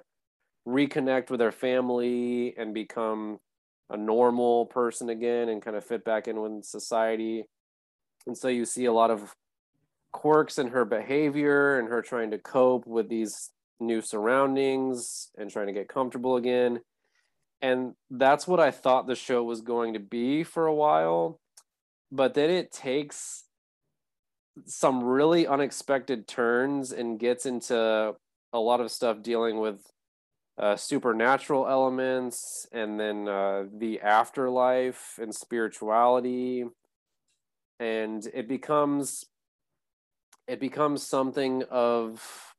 reconnect with their family and become a normal person again and kind of fit back in with society. And so you see a lot of quirks in her behavior and her trying to cope with these new surroundings and trying to get comfortable again. And that's what I thought the show was going to be for a while. But then it takes some really unexpected turns and gets into a lot of stuff dealing with uh, supernatural elements and then uh, the afterlife and spirituality. And it becomes it becomes something of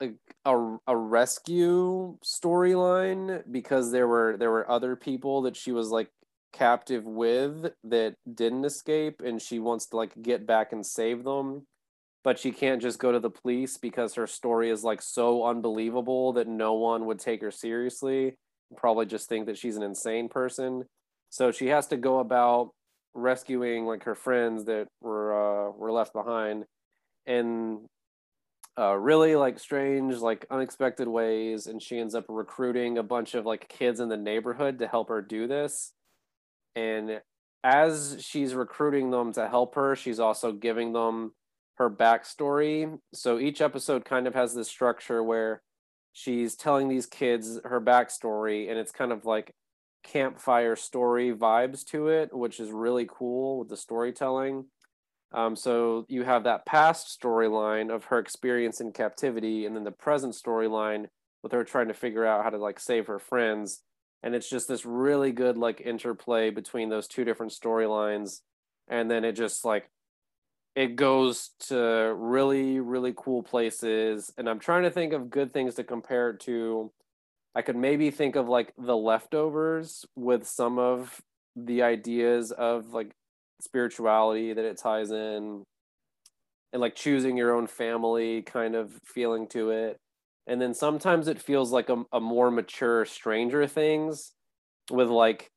a, a, a rescue storyline because there were there were other people that she was like captive with that didn't escape and she wants to like get back and save them but she can't just go to the police because her story is like so unbelievable that no one would take her seriously probably just think that she's an insane person. So she has to go about rescuing like her friends that were uh were left behind in uh really like strange like unexpected ways and she ends up recruiting a bunch of like kids in the neighborhood to help her do this. And as she's recruiting them to help her she's also giving them her backstory. So each episode kind of has this structure where she's telling these kids her backstory, and it's kind of like campfire story vibes to it, which is really cool with the storytelling. Um, so you have that past storyline of her experience in captivity, and then the present storyline with her trying to figure out how to like save her friends. And it's just this really good like interplay between those two different storylines. And then it just like it goes to really really cool places and i'm trying to think of good things to compare it to. I could maybe think of like the leftovers with some of the ideas of like spirituality that it ties in and like choosing your own family kind of feeling to it. And then sometimes it feels like a, a more mature stranger things with like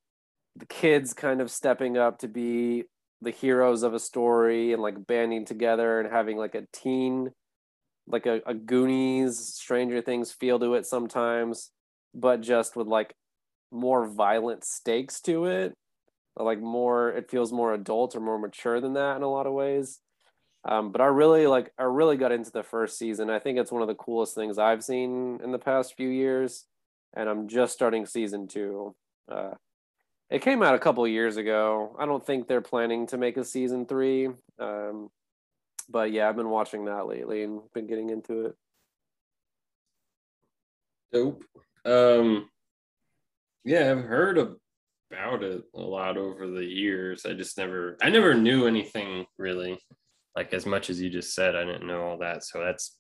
the kids kind of stepping up to be the heroes of a story and like banding together and having like a teen like a, a goonies stranger things feel to it sometimes but just with like more violent stakes to it. Like more it feels more adult or more mature than that in a lot of ways. Um, but i really like i really got into the first season. I think it's one of the coolest things i've seen in the past few years and i'm just starting season two. Uh, it came out a couple years ago. I don't think they're planning to make a season three. Um, but yeah, I've been watching that lately and been getting into it. Dope. Um, yeah, I've heard about it a lot over the years. I just never, I never knew anything really, like as much as you just said. I didn't know all that, so that's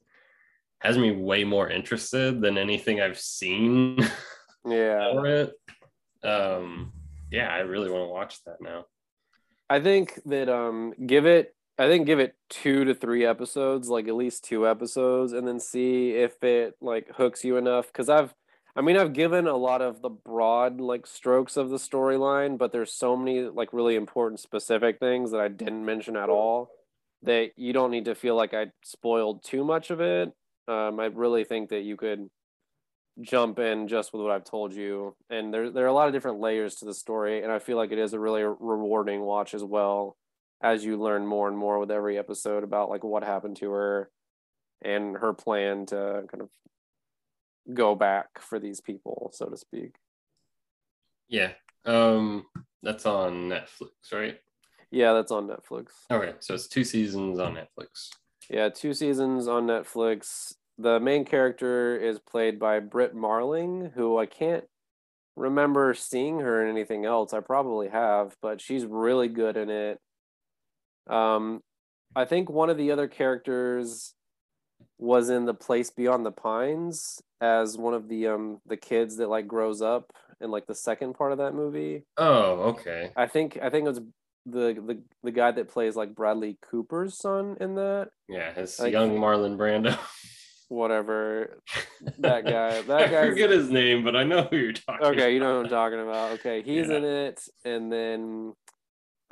has me way more interested than anything I've seen. Yeah. for it. Um, yeah, I really want to watch that now. I think that um give it I think give it two to three episodes, like at least two episodes, and then see if it like hooks you enough. Cause I've I mean I've given a lot of the broad like strokes of the storyline, but there's so many like really important specific things that I didn't mention at all that you don't need to feel like I spoiled too much of it. Um, I really think that you could jump in just with what I've told you. And there there are a lot of different layers to the story, and I feel like it is a really rewarding watch as well as you learn more and more with every episode about like what happened to her and her plan to kind of go back for these people, so to speak. Yeah, Um, that's on Netflix, right? Yeah, that's on Netflix. Okay, so it's two seasons on Netflix. Yeah, two seasons on Netflix. The main character is played by Brit Marling, who I can't remember seeing her in anything else. I probably have, but she's really good in it. Um, I think one of the other characters was in the place beyond the pines as one of the um the kids that like grows up in like the second part of that movie. Oh, okay. I think I think it was the the the guy that plays like Bradley Cooper's son in that. Yeah, his Like- young Marlon Brando. Whatever that guy. That I forget his name, but I know who you're talking. okay. You know what I'm about. talking about. Okay, he's Yeah. in it, and then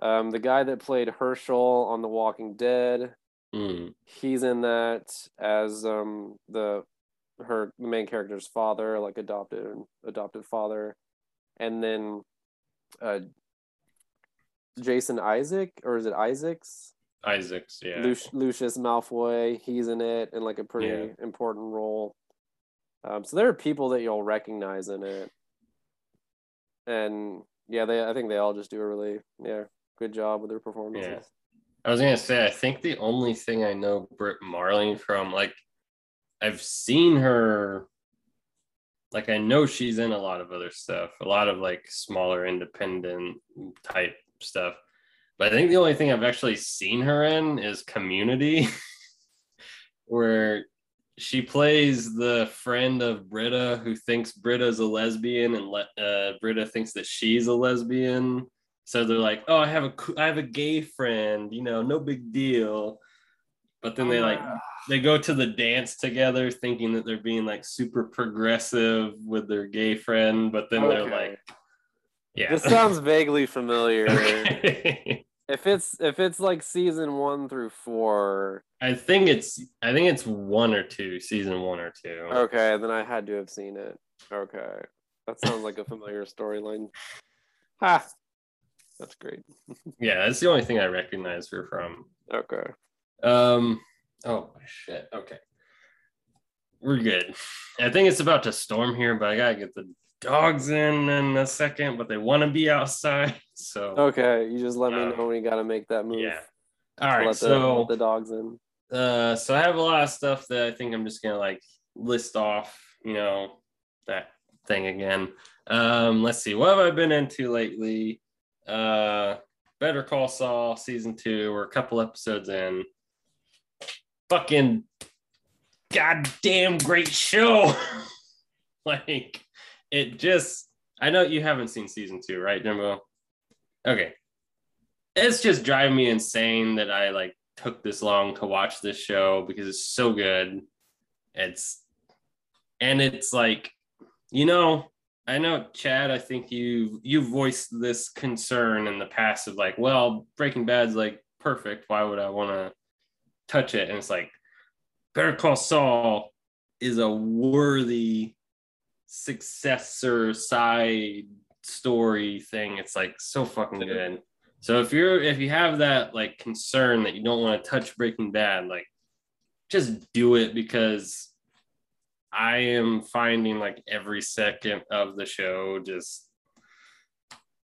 um the guy that played Hershel on The Walking Dead. Mm, He's in that as um the her the main character's father, like adopted adopted father, and then uh Jason Isaac or is it Isaacs? Isaacs, yeah. Luc- Lucius Malfoy, he's in it in like a pretty Yeah. important role. Um, so there are people that you'll recognize in it, and yeah, they I think they all just do a really yeah good job with their performances. Yeah. I was gonna say, I think the only thing I know Brit Marling from, like, I've seen her, like, I know she's in a lot of other stuff, a lot of like smaller independent type stuff. But I think the only thing I've actually seen her in is Community, where she plays the friend of Britta who thinks Britta's a lesbian and le- uh, Britta thinks that she's a lesbian. So they're like, "Oh, I have a co- I have a gay friend, you know, no big deal." But then they like they go to the dance together, thinking that they're being like super progressive with their gay friend, but then they're like, "Yeah." This sounds vaguely familiar. if it's if it's like season one through four, I think it's I think it's one or two, season one or two. okay, then I had to have seen it. Okay, that sounds like a familiar storyline. Ha, that's great. Yeah, that's the only thing I recognize her from. Okay, Um. Oh shit. Okay. We're good. I think it's about to storm here, but I gotta get the dogs in in a second. But they want to be outside, so okay, you just let me Um, know when you got to make that move. yeah. All right. let the, So let the dogs in. uh, so I have a lot of stuff that I think I'm just gonna like list off. You know that thing again. Um. Let's see. What have I been into lately? Uh. Better Call Saul season two. We're a couple episodes in. Fucking goddamn great show. like it just I know you haven't seen season two, right, Jimbo? Okay. It's just driving me insane that I like took this long to watch this show because it's so good. It's and it's like, you know, I know Chad, I think you you voiced this concern in the past of like, well, Breaking Bad's like perfect. Why would I want to touch it? And it's like Better Call Saul is a worthy successor side story thing. It's like so fucking good. So if you're if you have that like concern that you don't want to touch Breaking Bad, like just do it because I am finding like every second of the show just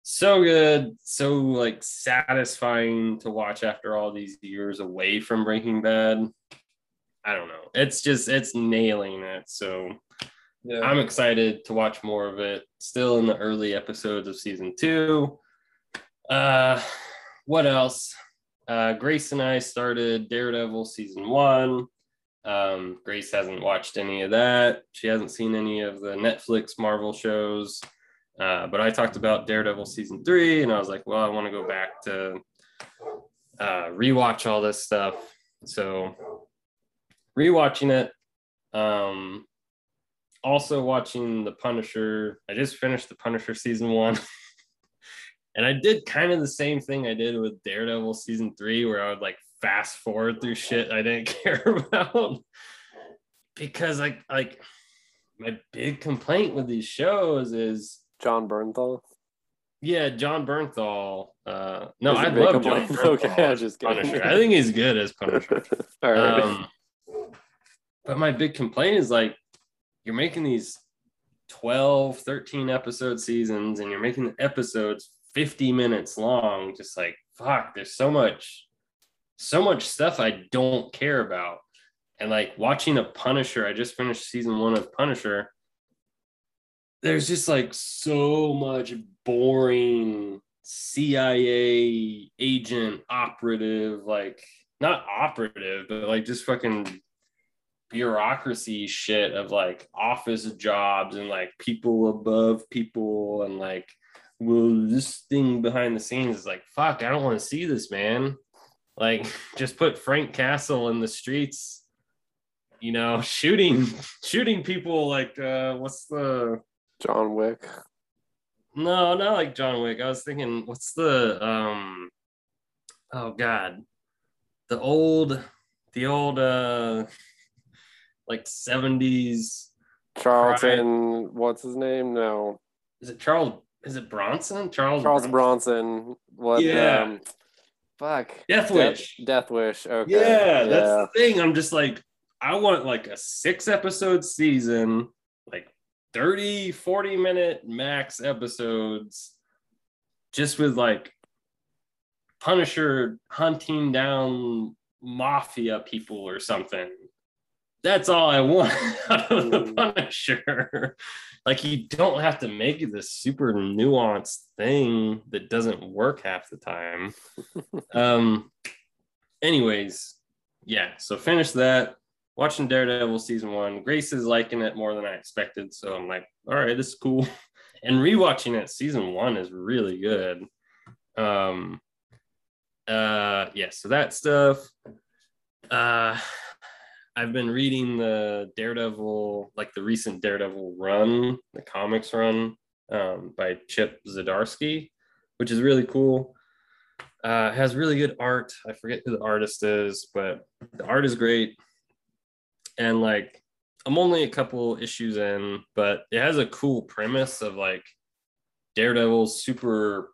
so good, so like satisfying to watch after all these years away from Breaking Bad. I don't know. It's just it's nailing it. So Yeah. I'm excited to watch more of it. Still in the early episodes of season two. Uh, what else? Uh, Grace and I started Daredevil season one. Um, Grace hasn't watched any of that. She hasn't seen any of the Netflix Marvel shows. Uh, but I talked about Daredevil season three, and I was like, well, I want to go back to uh, rewatch all this stuff. So, rewatching it. Um, also watching The Punisher. I just finished The Punisher season one. and I did kind of the same thing I did with Daredevil season three, where I would like fast forward through shit I didn't care about. because like like my big complaint with these shows is Jon Bernthal. yeah, Jon Bernthal. Uh no, I love Jon? Bernthal Okay, I just. Punisher. I think he's good as Punisher. All right. Um, but my big complaint is like, you're making these 12, 13 episode seasons and you're making the episodes 50 minutes long, just like, fuck, there's so much, so much stuff I don't care about. And like watching a Punisher, I just finished season one of Punisher. There's just like so much boring CIA agent operative, like not operative, but like just fucking bureaucracy shit of like office jobs and like people above people and like well this thing behind the scenes is like fuck i don't want to see this man. Like just put frank castle in the streets you know shooting shooting people like uh what's the John Wick. no not like john wick. I was thinking what's the um oh god. The old the old uh like 70s Charlton, what's his name? No, is it charles is it bronson charles Charles Bronson. What? Yeah. Um, fuck. Death Death, Wish. Death Wish. Okay. Yeah, that's the thing. I'm just like, I want like a six episode season, like 30, 40 minute max episodes, just with like Punisher hunting down mafia people or something. That's all I want out of the. Punisher. Like, you don't have to make it this super nuanced thing that doesn't work half the time. um, anyways, yeah, so finish that. Watching Daredevil season one. Grace is liking it more than I expected. So I'm like, all right, this is cool. And rewatching it, season one is really good. Um, uh, yeah, so that stuff. Uh, I've been reading the Daredevil, like the recent Daredevil run, the comics run um, by Chip Zdarsky, which is really cool. Uh, has really good art. I forget who the artist is, but the art is great. And like, I'm only a couple issues in, but it has a cool premise of like Daredevil's super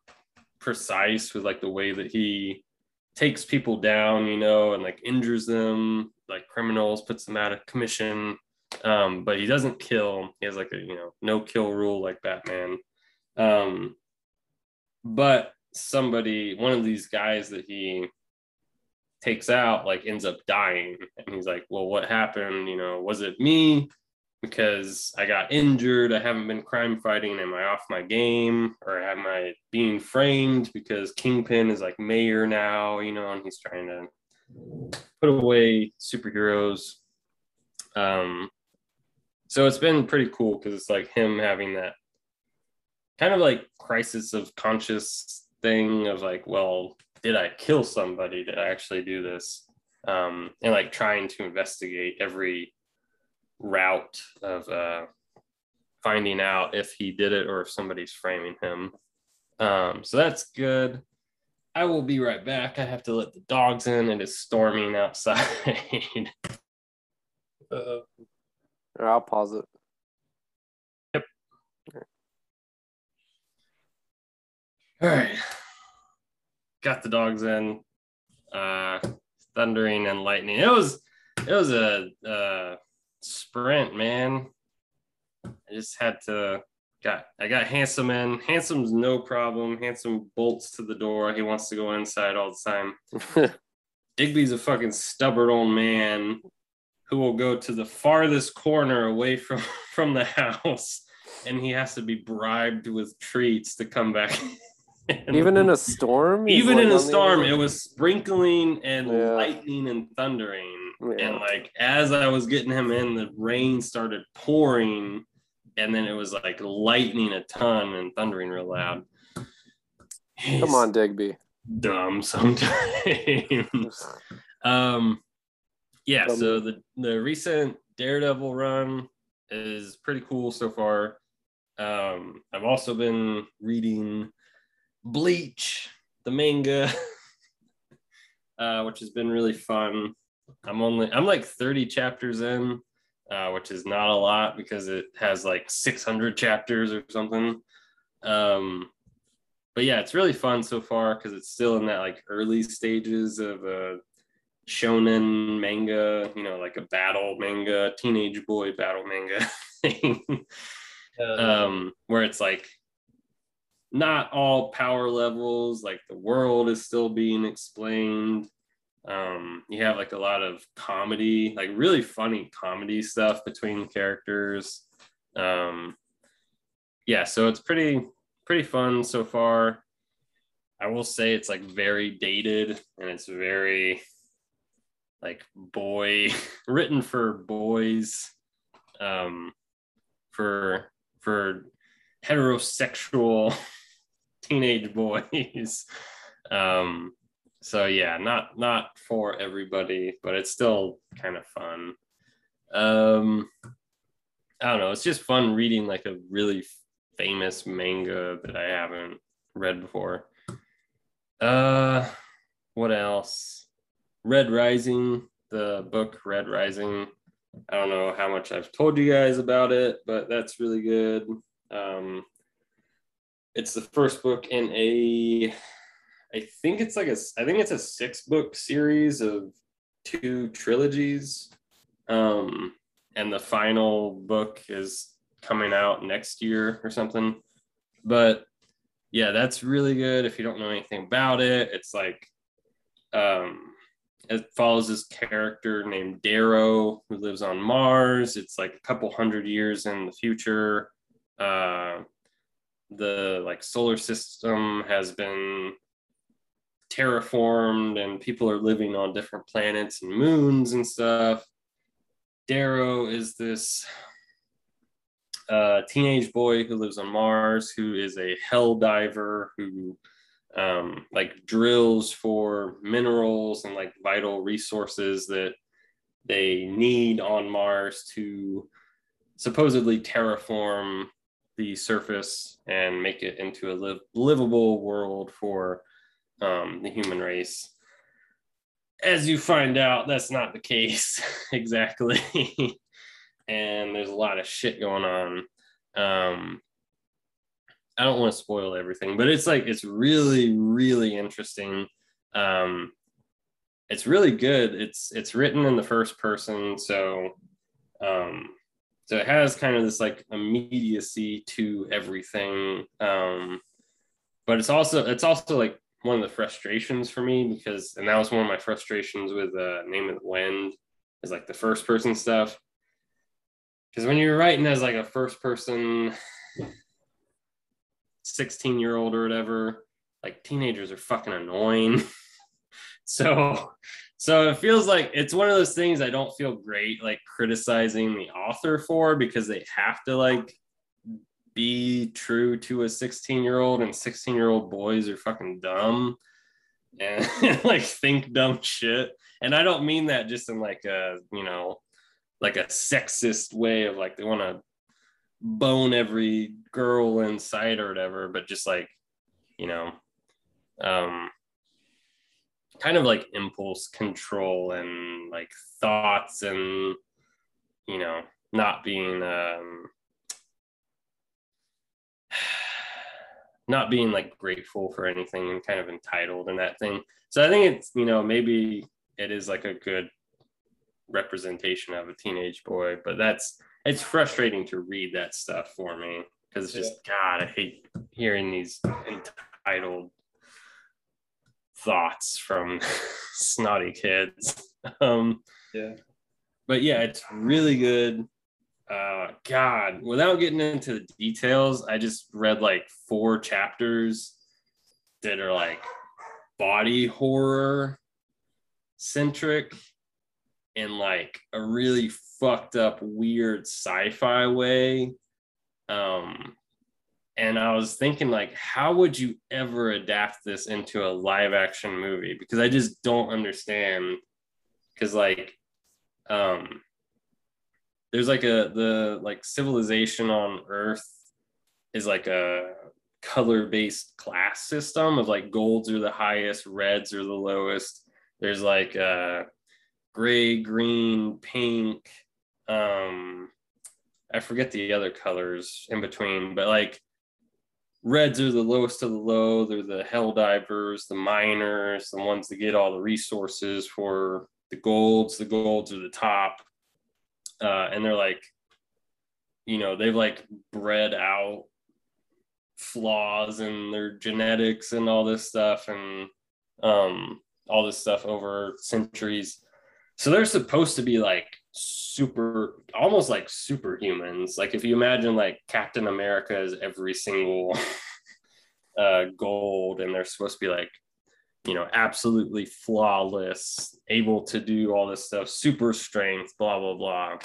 precise with like the way that he takes people down, you know, and like injures them, like criminals, puts them out of commission. Um, but he doesn't kill. He has like a you know no kill rule like Batman. Um, but somebody, one of these guys that he takes out, like ends up dying, and he's like, "Well, what happened? You know, was it me?" Because I got injured, I haven't been crime fighting. Am I off my game, or am I being framed because Kingpin is like mayor now? You know, and he's trying to put away superheroes. Um, so it's been pretty cool because it's like him having that kind of like crisis of conscious thing of like, well, did I kill somebody? Did I actually do this? Um, and like trying to investigate every route of uh, finding out if he did it or if somebody's framing him. Um, so that's good. I will be right back. I have to let the dogs in. It is storming outside. Uh, Or I'll pause it. Yep. All right. Got the dogs in. Uh thundering and lightning. It was it was a uh sprint, man. I just had to got I got handsome in. Handsome's no problem. Handsome bolts to the door. He wants to go inside all the time. Digby's a fucking stubborn old man who will go to the farthest corner away from from the house and he has to be bribed with treats to come back Even in a storm. even in a storm it was sprinkling and Yeah. lightning and thundering Yeah. and like as i was getting him in the rain started pouring and then it was like lightning a ton and thundering real loud. Come on, Digby. dumb sometimes. Um yeah Dumb. so the the recent daredevil run is pretty cool so far. Um i've also been reading bleach the manga uh which has been really fun. I'm only i'm like 30 chapters in uh which is not a lot because it has like 600 chapters or something um but yeah, it's really fun so far because it's still in that like early stages of a shonen manga, you know, like a battle manga, teenage boy battle manga thing. Um, where it's like not all power levels, like the world is still being explained. Um, you have like a lot of comedy, like really funny comedy stuff between characters. Um, yeah, so it's pretty pretty fun so far. I will say it's like very dated and it's very like boy written for boys um for for heterosexual teenage boys um so yeah not not for everybody but it's still kind of fun. Um i don't know it's just fun reading like a really famous manga that i haven't read before. Uh what else? Red rising the book red rising. I don't know how much i've told you guys about it but that's really good. Um it's the first book in a i think it's like a i think it's a six book series of two trilogies. Um and the final book is coming out next year or something. But yeah that's really good if you don't know anything about it. It's like um it follows this character named darrow who lives on mars. It's like a couple hundred years in the future. Uh the like solar system has been terraformed and people are living on different planets and moons and stuff. Darrow is this uh, teenage boy who lives on Mars who is a hell diver who um, like drills for minerals and like vital resources that they need on Mars to supposedly terraform the surface and make it into a live, livable world for um, the human race. As you find out, that's not the case exactly. and there's a lot of shit going on. Um, I don't want to spoil everything, but it's like, it's really, really interesting. Um, it's really good. It's, it's written in the first person. So, um, so it has kind of this like immediacy to everything um but it's also it's also like one of the frustrations for me because and that was one of my frustrations with uh name of the wind is like the first person stuff. Because when you're writing as like a first person 16 year old or whatever like teenagers are fucking annoying. So so it feels like it's one of those things I don't feel great like criticizing the author for because they have to like be true to a 16 year old and 16 year old boys are fucking dumb and like think dumb shit. And I don't mean that just in like a, you know, like a sexist way of like they want to bone every girl in sight or whatever, but just like, you know, um, kind of like impulse control and like thoughts and you know not being um not being like grateful for anything and kind of entitled and that thing so i think it's you know maybe it is like a good representation of a teenage boy but that's it's frustrating to read that stuff for me because it's just god i hate hearing these entitled thoughts from snotty kids. Um, yeah. But yeah, it's really good. Uh, God, without getting into the details, I just read like four chapters that are like body horror centric in like a really fucked up, weird sci fi way. Um, and I was thinking like, how would you ever adapt this into a live action movie? Because I just don't understand. Because like, um, there's like a the like civilization on Earth is like a color based class system of like golds are the highest, reds are the lowest. There's like uh, gray, green, pink. Um, I forget the other colors in between, but like Reds are the lowest of the low. They're the hell divers, the miners, the ones that get all the resources for the golds. The golds are the top. Uh, and they're like you know, they've like bred out flaws in their genetics and all this stuff and um all this stuff over centuries. So they're supposed to be like super almost like superhumans. Like if you imagine like Captain America is every single uh gold and they're supposed to be like you know absolutely flawless able to do all this stuff super strength blah blah blah.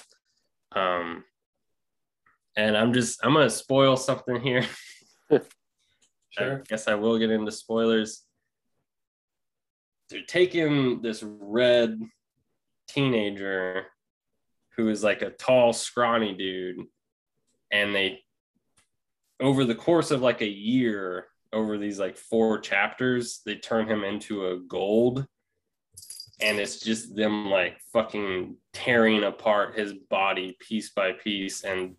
Um and i'm just i'm gonna spoil something here. Sure. i guess i will get into spoilers. They're taking this red teenager who is like a tall scrawny dude and they over the course of like a year over these like four chapters they turn him into a gold. And it's just them like fucking tearing apart his body piece by piece and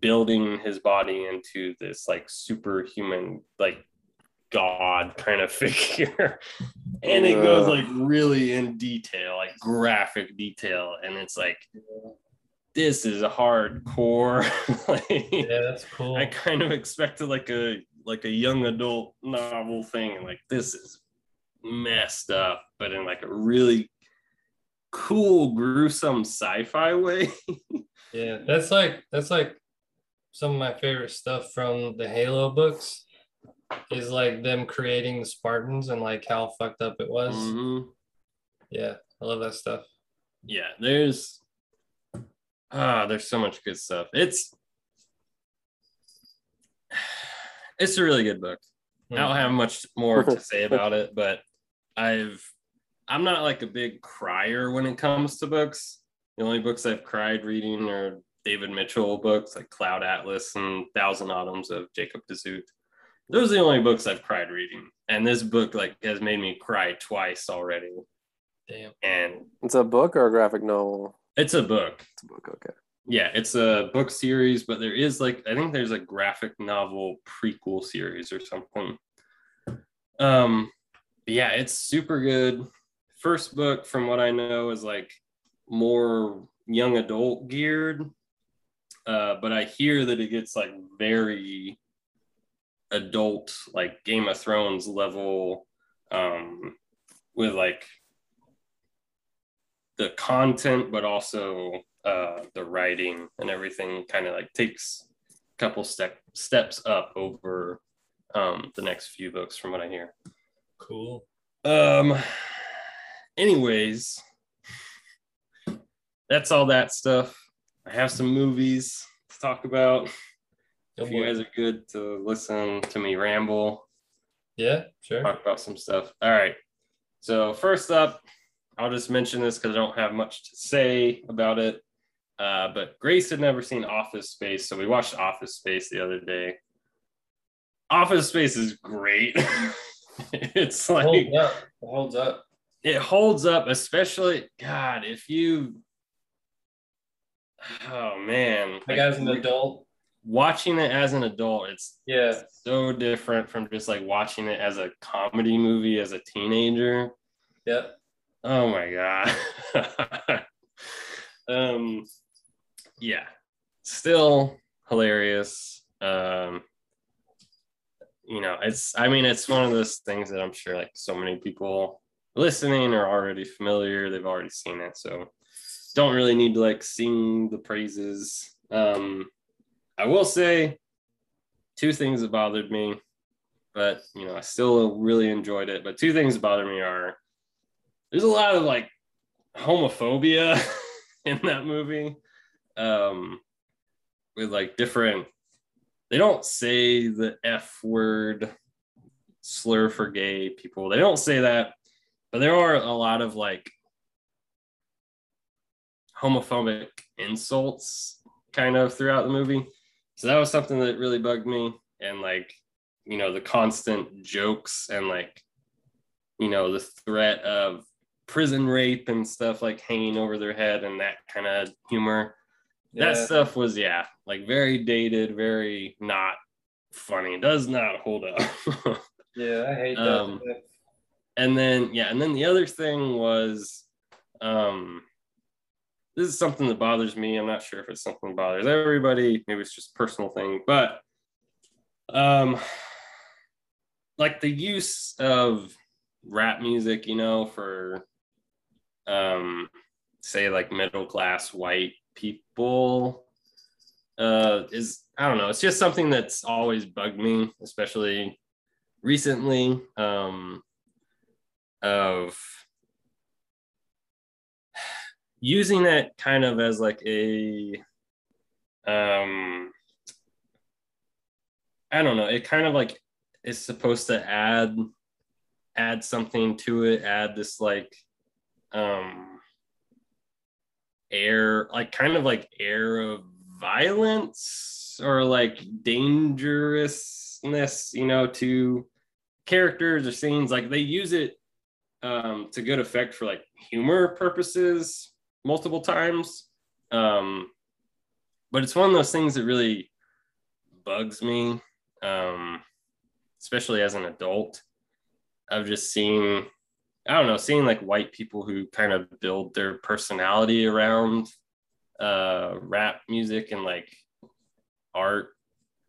building his body into this like superhuman like god kind of figure. And it goes like really in detail like graphic detail. And it's like this is a hardcore like Yeah, that's cool. I kind of expected like a like a young adult novel thing, and like this is messed up, but in like a really cool, gruesome sci-fi way. Yeah, that's like that's like some of my favorite stuff from the Halo books is like them creating the Spartans and like how fucked up it was. Mhm. Yeah, I love that stuff. Yeah, there's ah, there's so much good stuff. It's it's a really good book. I don't have much more to say about it, but I've I'm not like a big crier when it comes to books. The only books I've cried reading are David Mitchell books like Cloud Atlas and Thousand Autumns of Jacob de Zoet. Those are the only books I've cried reading. And this book like has made me cry twice already. Damn. And It's a book or a graphic novel? It's a book. It's a book. Okay. Yeah, it's a book series, but there is like I think there's a graphic novel prequel series or something. Um, yeah, it's super good. First book, from what I know, is like more young adult geared, uh, but I hear that it gets like very adult, like Game of Thrones level, um, with like the content, but also uh, the writing and everything kind of like takes a couple step steps up over um, the next few books from what I hear. Cool. Um, anyways, that's all that stuff. I have some movies to talk about. If you guys are good to listen to me ramble, Yeah, sure. talk about some stuff. All right. So first up, I'll just mention this because I don't have much to say about it. Uh, but Grace had never seen Office Space, so we watched Office Space the other day. Office Space is great. it's like Holds up. It holds up. it holds up, especially God, if you oh man. Like as an adult. watching it as an adult, it's Yeah. so different from just like watching it as a comedy movie as a teenager. Yep. Oh my god. um yeah. Still hilarious. Um you know, it's I mean it's one of those things that I'm sure like so many people listening are already familiar, they've already seen it, so don't really need to like sing the praises. Um I will say two things that bothered me, but you know, I still really enjoyed it. But two things that bother me are there's a lot of like homophobia in that movie. Um with like different they don't say the F word slur for gay people. They don't say that, but there are a lot of like homophobic insults kind of throughout the movie. So that was something that really bugged me. And like, you know, the constant jokes and like, you know, the threat of prison rape and stuff like hanging over their head and that kind of humor. Yeah. That stuff was, yeah, like very dated, very not funny. Does not hold up. Yeah, I hate that. Um, and then yeah and then the other thing was um this is something that bothers me. I'm not sure if it's something that bothers everybody. Maybe it's just personal thing, but um, like the use of rap music, you know, for um, say like middle class white people uh is I don't know, it's just something that's always bugged me, especially recently. Um of using it kind of as like a um I don't know, it kind of like is supposed to add add something to it, add this like um air like kind of like air of violence or like dangerousness, you know, to characters or scenes. Like they use it um, to good effect for like humor purposes multiple times. Um, but it's one of those things that really bugs me, um, especially as an adult. I've just seen, I don't know, seeing like white people who kind of build their personality around uh, rap music and like art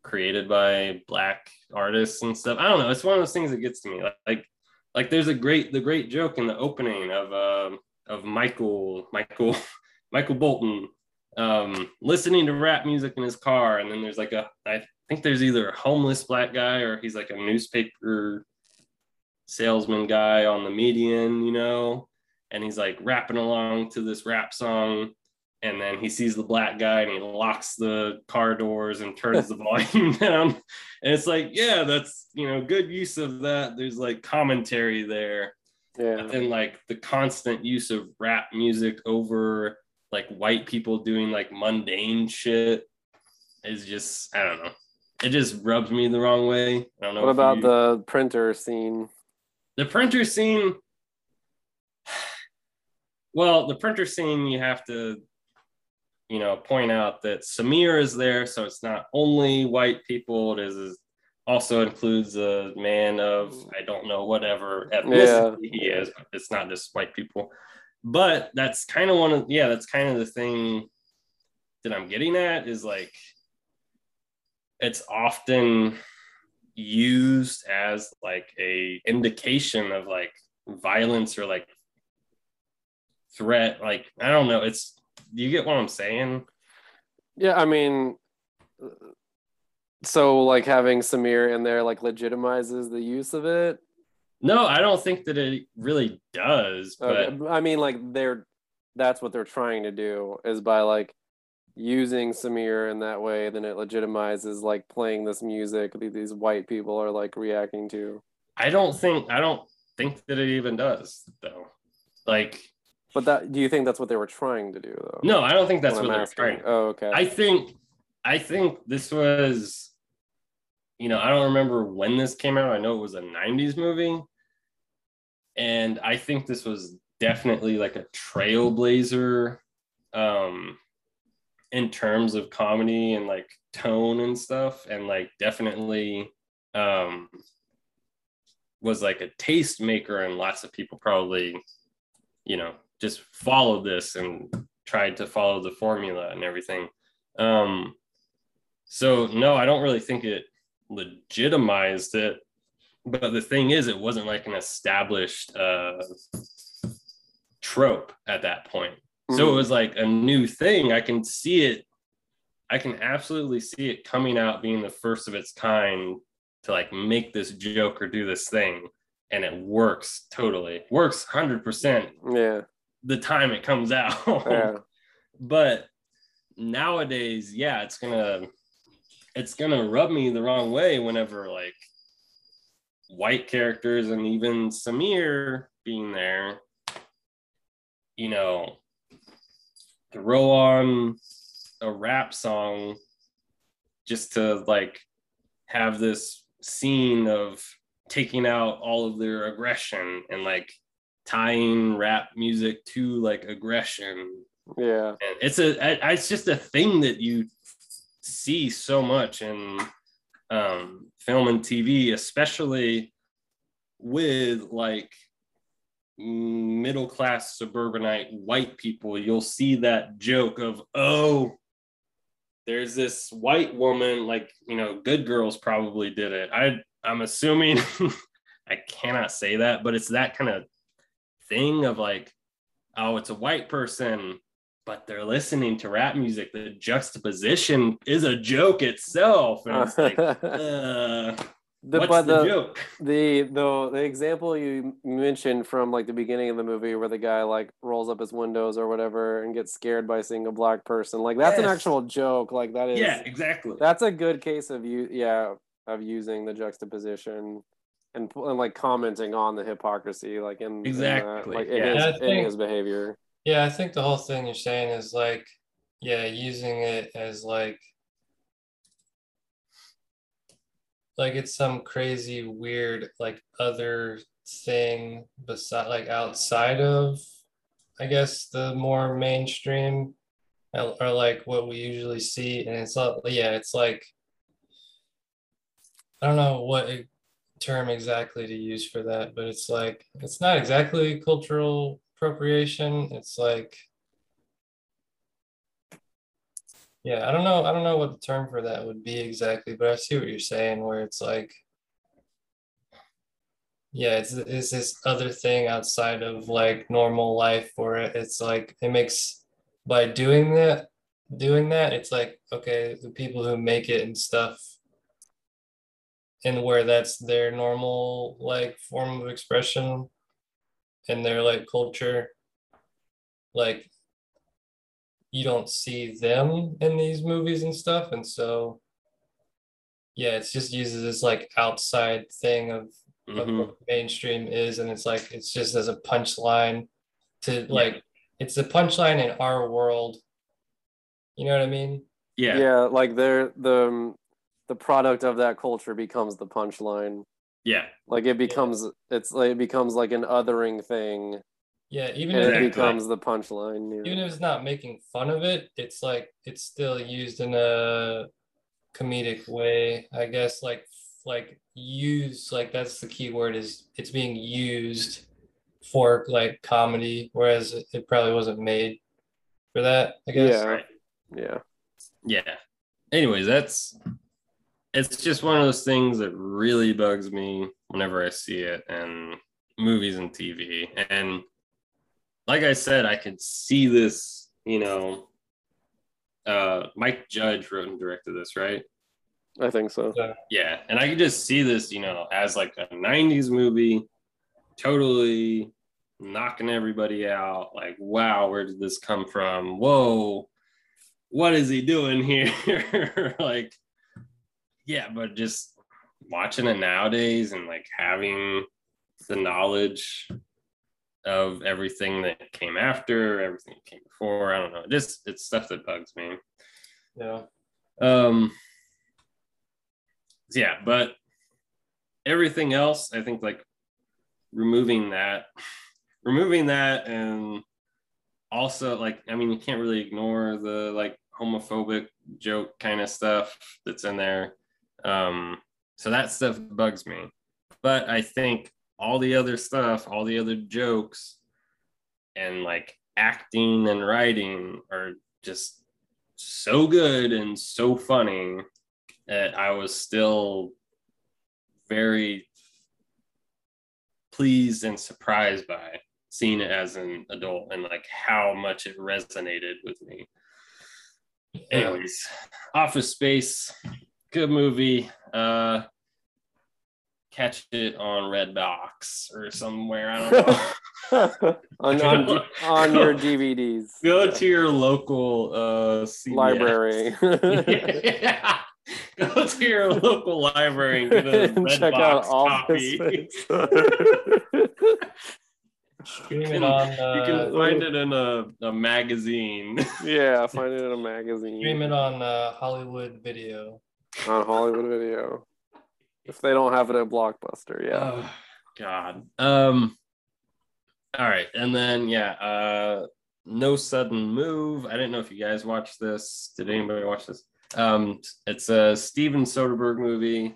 created by black artists and stuff. I don't know. It's one of those things that gets to me. Like, like, like there's a great, the great joke in the opening of, uh, of Michael, Michael, Michael Bolton, um, listening to rap music in his car. And then there's like a, I think there's either a homeless black guy or he's like a newspaper salesman guy on the median, you know, and he's like rapping along to this rap song. And then he sees the black guy and he locks the car doors and turns the volume down. And it's like yeah that's you know good use of that. There's like commentary there. Yeah. and like the constant use of rap music over like white people doing like mundane shit is just i don't know. It just rubs me the wrong way. I don't know What about you- the printer scene? The printer scene well the printer scene you have to you know point out that samir is there so it's not only white people it is also includes a man of i don't know whatever ethnicity he is but it's not just white people. But that's kind of one of yeah that's kind of the thing that i'm getting at is like it's often used as like a indication of like violence or like threat like i don't know it's you get what i'm saying Yeah, I mean, so like having Samir in there like legitimizes the use of it. no i don't think that it really does but Okay, I mean, like they're that's what they're trying to do is by like using Samir in that way, then it legitimizes like playing this music that these white people are like reacting to. i don't think i don't think that it even does though like But that do you think that's what they were trying to do though? no i don't think that's What what I'm they're trying Oh, okay. I think I think this was you know, I don't remember when this came out. I know it was a 90s movie. And I think this was definitely like a trailblazer um in terms of comedy and like tone and stuff and like definitely um was like a taste maker and lots of people probably you know just followed this and tried to follow the formula and everything. Um so no i don't really think it legitimized it but the thing is it wasn't like an established uh trope at that point so it Mhm. was like a new thing i can see it i can absolutely see it coming out being the first of its kind to like make this joke or do this thing and it works totally works 100% yeah. the time it comes out Yeah. but nowadays yeah it's gonna it's gonna rub me the wrong way whenever like white characters and even samir being there you know throw on a rap song just to like have this scene of taking out all of their aggression and like tying rap music to like aggression Yeah. and it's a it's just a thing that you see so much in um, film and tv especially with like middle class suburbanite white people, you'll see that joke of, oh, there's this white woman, like, you know, good girls probably did it. I I'm assuming I cannot say that, but it's that kind of thing of like, oh, it's a white person, but they're listening to rap music. The juxtaposition is a joke itself. And it's like, uh, The, what's but the, the, joke? the the the example you mentioned from like the beginning of the movie where the guy like rolls up his windows or whatever and gets scared by seeing a black person like that's an actual joke like that is Yeah, exactly. that's a good case of you yeah of using the juxtaposition and, and like commenting on the hypocrisy like in in that, Exactly, like in, yeah. his, Yeah, I in his behavior Yeah, I think the whole thing you're saying is like, yeah, using it as like, like it's some crazy weird like other thing beside like outside of, I guess the more mainstream, or or, like what we usually see, and it's not, yeah, it's like, I don't know what term exactly to use for that, but it's like it's not exactly cultural appropriation. It's like yeah, I don't know. I don't know what the term for that would be exactly, but I see what you're saying where it's like yeah, it's it's this other thing outside of like normal life where it's like it makes by doing that doing that, it's like okay, the people who make it and stuff and where that's their normal like form of expression and their like culture like you don't see them in these movies and stuff. And so yeah it's just uses this like outside thing of, of Mhm. what mainstream is. And it's like it's just as a punchline to like it's a punchline in our world. You know what i mean? Yeah. yeah like they're the the product of that culture becomes the punchline. Yeah. like it becomes it's like it becomes like an othering thing yeah even and if it Exactly. becomes the punchline yeah. even if it's not making fun of it, it's like it's still used in a comedic way, I guess. Like like use like that's the key word is it's being used for like comedy, whereas it, it probably wasn't made for that. I guess. Yeah. Right. yeah Yeah. Anyways, that's it's just one of those things that really bugs me whenever I see it in movies and TV. And like I said, I could see this, you know. Uh Mike Judge wrote and directed this, right? i think so Yeah, and I could just see this, you know, as like a '90s movie, totally knocking everybody out. Like, wow, where did this come from? Whoa, what is he doing here? like, yeah, but just watching it nowadays and like having the knowledge of everything that came after, everything that came before. I don't know. Just it's stuff that bugs me. Yeah. Um yeah, but everything else, I think like removing that, removing that and also like I mean you can't really ignore the like homophobic joke kind of stuff that's in there. Um so that stuff bugs me. But I think all the other stuff, all the other jokes and like acting and writing are just so good and so funny that I was still very pleased and surprised by seeing it as an adult and like how much it resonated with me. Anyways, Office Space, good movie. Uh catch it on Redbox or somewhere. I don't know. on, on, on your DVDs. Go to your local uh CVS. library. yeah. Go to your local library and get a and red check out box Office copy. Space. Stream You it can, on. you can Uh, find it in a, a magazine. yeah, find it in a magazine stream it on uh, Hollywood Video. on Hollywood Video. If they don't have it at Blockbuster, yeah. Oh God. Um. All right, and then yeah, uh, no sudden move. I didn't know if you guys watched this. Did anybody watch this? Um, it's a Steven Soderbergh movie.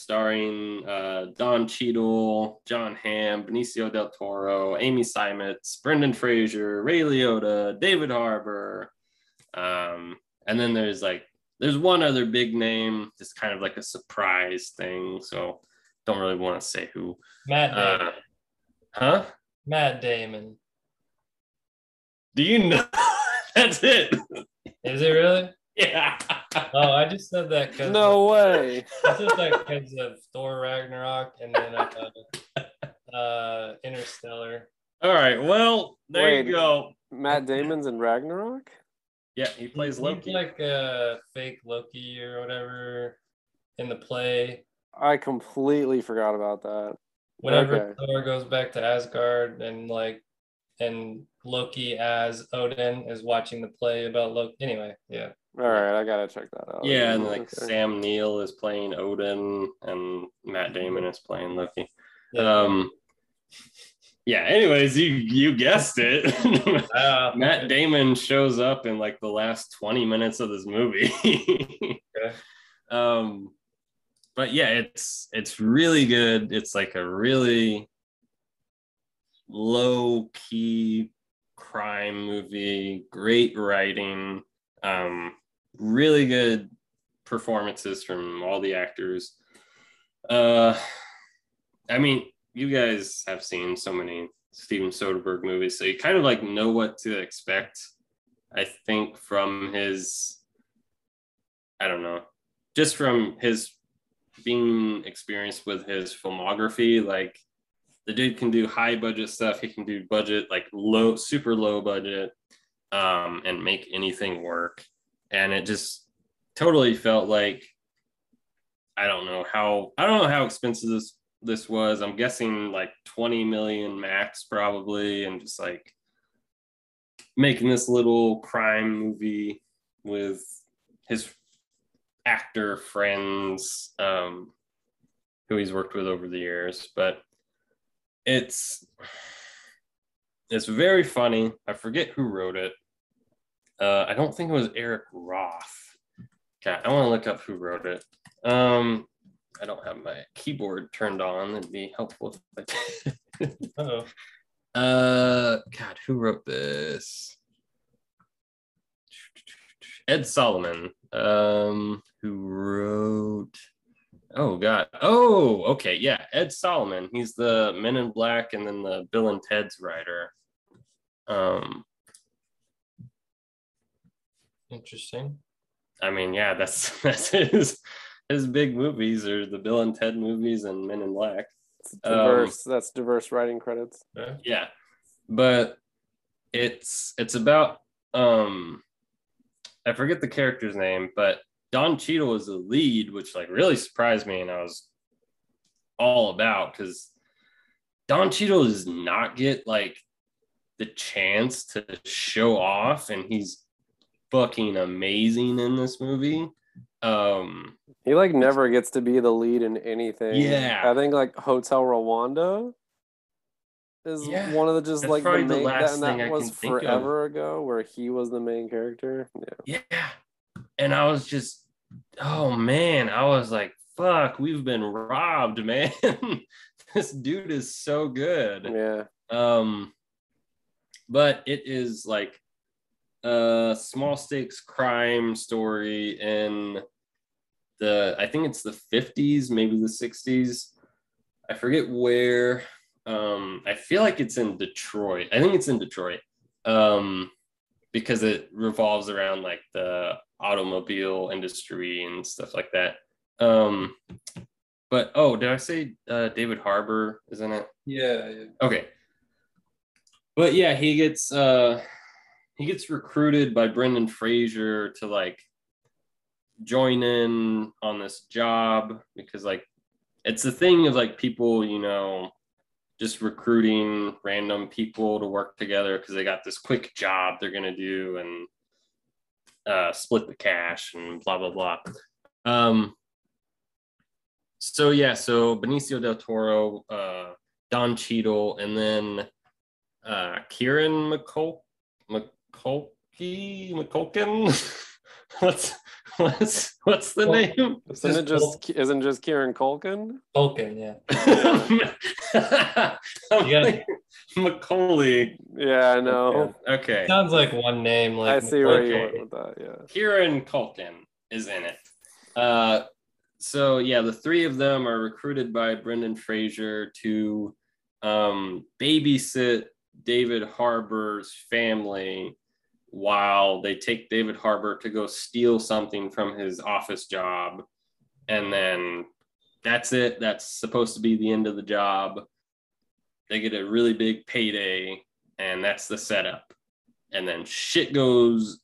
starring uh, Don Cheadle, Jon Hamm, Benicio del Toro, Amy Seimetz, Brendan Fraser, Ray Liotta, David Harbour. Um, and then there's like there's one other big name, just kind of like a surprise thing. So don't really want to say who. Matt Damon. Uh, huh? Matt Damon. Do you know? That's it. Is it really? Yeah. Oh, I just said that because No way. I said that because of Thor Ragnarok and then uh, uh, Interstellar. All right. Well, there Wait. you go. Matt Damon's in Ragnarok? Yeah, he plays He's Loki. like a fake Loki or whatever in the play. I completely forgot about that. Whenever Okay. Thor goes back to Asgard and like and Loki as Odin is watching the play about Loki. Anyway, yeah. All right, I gotta check that out. Yeah, and like Okay. Sam Neill is playing Odin, and Matt Damon is playing Loki. Yeah. Um, yeah. Anyways, you you guessed it. Ah, Matt Damon shows up in like the last twenty minutes of this movie. Okay. Um, but yeah, it's it's really good. It's like a really low key crime movie. Great writing. Um, really good performances from all the actors. Uh, I mean, you guys have seen so many Steven Soderbergh movies, so you kind of like know what to expect. I think from his, I don't know, just from his being experienced with his filmography, like the dude can do high budget stuff. He can do budget, like low, super low budget, um, and make anything work. And it just totally felt like I don't know how I don't know how expensive this this was. I'm guessing like 20 million max probably, and just like making this little crime movie with his actor friends um, who he's worked with over the years. But it's it's very funny. I forget who wrote it. Uh, I don't think it was Eric Roth. God, I want to look up who wrote it. Um, I don't have my keyboard turned on. It'd be helpful if I did. Oh, Uh, God, who wrote this? Ed Solomon. Um, who wrote? Oh God. Oh, okay. Yeah, Ed Solomon. He's the Men in Black and then the Bill and Ted's writer. Um, interesting. I mean, yeah, that's that's his his big movies are the Bill and Ted movies and Men in Black. It's Um, diverse. That's diverse writing credits. Yeah. but it's it's about um i forget the character's name but don Cheadle is the lead which like really surprised me and i was all about because don Cheadle does not get like the chance to show off and he's fucking amazing in this movie um He like never gets to be the lead in anything. Yeah. I think like Hotel Rwanda is Yeah. one of the just That's like the the main last that, and thing that I was can think of. forever ago where he was the main character. Yeah. Yeah. And I was just, oh man, I was like, fuck, we've been robbed, man. this dude is so good. Yeah. Um, but it is like a small stakes crime story in the, I think it's the 50s, maybe the 60s. I forget where. Um, I feel like it's in Detroit. I think it's in Detroit. Um, because it revolves around like the automobile industry and stuff like that. Um, but oh, did I say uh, David Harbour Isn't it? Yeah, yeah. Okay. But yeah, he gets uh he gets recruited by Brendan Fraser to like join in on this job because like it's the thing of like people, you know, just recruiting random people to work together because they got this quick job they're gonna do and uh split the cash and blah blah blah. Um so yeah, so Benicio del Toro, uh Don Cheadle, and then uh, Kieran McCul- McCulkey, McCulkin. what's what's what's the Well, name? Isn't it just isn't just Kieran Culkin? Tolkien, yeah. I'm You Macaulay. Yeah, I know. Okay. Sounds like one name. Like I see where you Okay. went with that. Yeah. Kieran Culkin is in it. Uh, so yeah, the three of them are recruited by Brendan Fraser to um, babysit David Harbour's family while they take David Harbour to go steal something from his office job, and then that's it. That's supposed to be the end of the job. They get a really big payday, and that's the setup. And then shit goes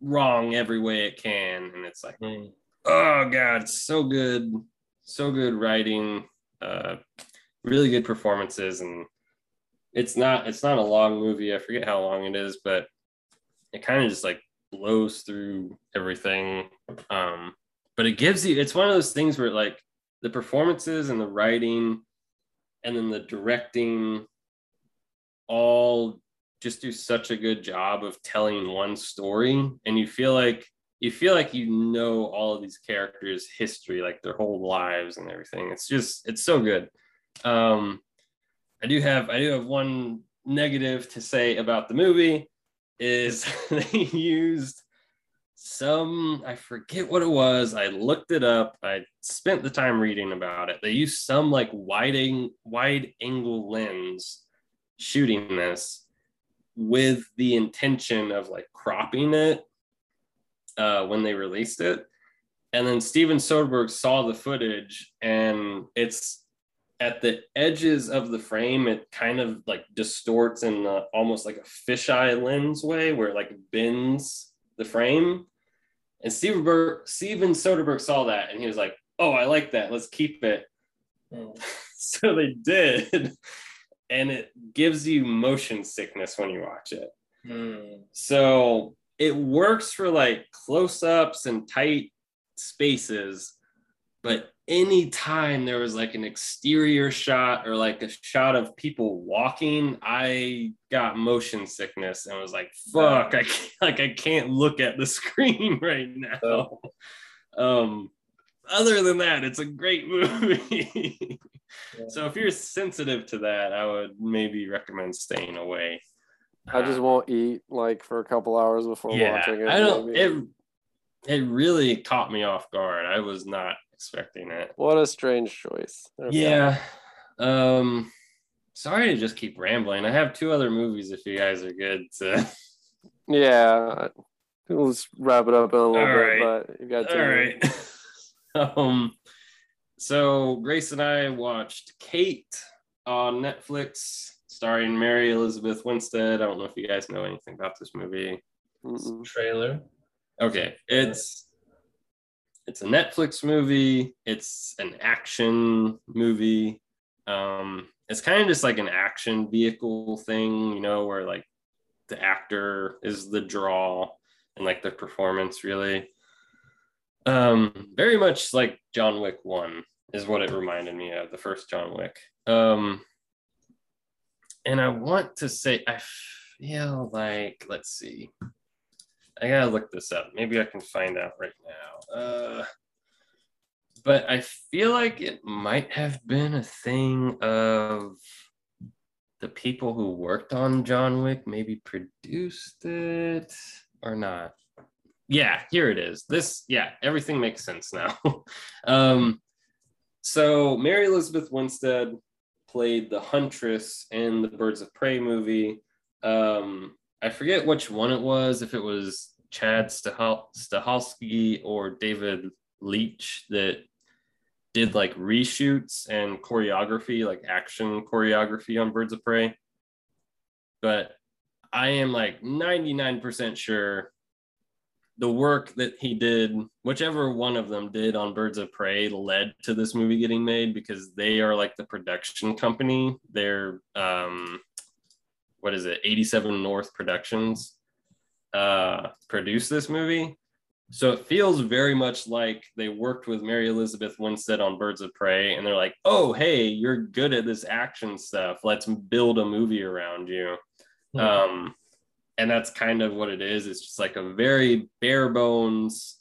wrong every way it can and it's like Mm. oh god so good so good writing uh really good performances and it's not it's not a long movie i forget how long it is but it kind of just like blows through everything um but it gives you it's one of those things where like the performances and the writing and then the directing all just do such a good job of telling one story and you feel like you feel like you know all of these characters history like their whole lives and everything. It's just it's so good. Um i do have i do have one negative to say about the movie is they used some i forget what it was. I looked it up. I spent the time reading about it. They used some like wide wide angle lens shooting this with the intention of like cropping it uh, when they released it. And then Steven Soderbergh saw the footage and it's at the edges of the frame, it kind of like distorts in the, almost like a fisheye lens way where it like bends the frame. And Steven, Berg, Steven Soderbergh saw that and he was like, oh, I like that. Let's keep it. Mm. so they did. And it gives you motion sickness when you watch it. Mm. So it works for like close ups and tight spaces, but anytime there was like an exterior shot or like a shot of people walking, I got motion sickness and was like, fuck, I can't, like I can't look at the screen right now. Um, other than that, it's a great movie. so if you're sensitive to that, I would maybe recommend staying away. I just won't eat like for a couple hours before watching it. I don't. maybe. It it really caught me off guard. I was not expecting it. What a strange choice. Okay. Yeah. Um. Sorry to just keep rambling. I have two other movies. If you guys are good to. Yeah. Let's wrap it up in a little All bit, right. but you got All to. right. um. So Grace and I watched Kate on Netflix, starring Mary Elizabeth Winstead. I don't know if you guys know anything about this movie. Trailer. Okay, it's it's a Netflix movie. It's an action movie. Um, it's kind of just like an action vehicle thing, you know, where like the actor is the draw and like the performance really. Um, very much like John Wick One is what it reminded me of, the first John Wick. Um, and I want to say I feel like let's see. I gotta look this up. Maybe I can find out right now. Uh, but I feel like it might have been a thing of the people who worked on John Wick maybe produced it or not. Yeah, here it is. This, yeah, everything makes sense now. um, so Mary Elizabeth Winstead played the Huntress in the Birds of Prey movie. Um, I forget which one it was, if it was Chad Stahal- or David Leitch that did like reshoots and choreography, like action choreography on Birds of Prey. But I am like 99% sure the work that he did, whichever one of them did on Birds of Prey, led to this movie getting made because they are like the production company. They're um, what is it, 87 North Productions, uh, produced this movie. So it feels very much like they worked with Mary Elizabeth Winstead on Birds of Prey, and they're like, "Oh, hey, you're good at this action stuff. Let's build a movie around you." Hmm. Um, and that's kind of what it is. It's just like a very bare bones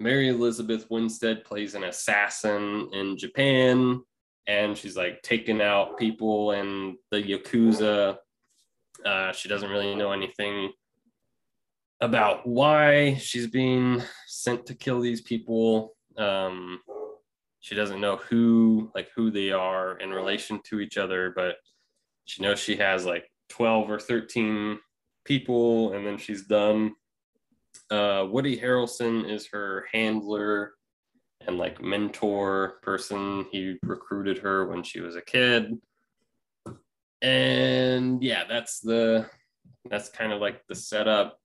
Mary Elizabeth Winstead plays an assassin in Japan, and she's like taking out people and the yakuza. Uh, she doesn't really know anything about why she's being sent to kill these people. Um, she doesn't know who like who they are in relation to each other, but she knows she has like 12 or 13 people, and then she's done. Uh, Woody Harrelson is her handler and like mentor person. He recruited her when she was a kid. And yeah, that's the that's kind of like the setup.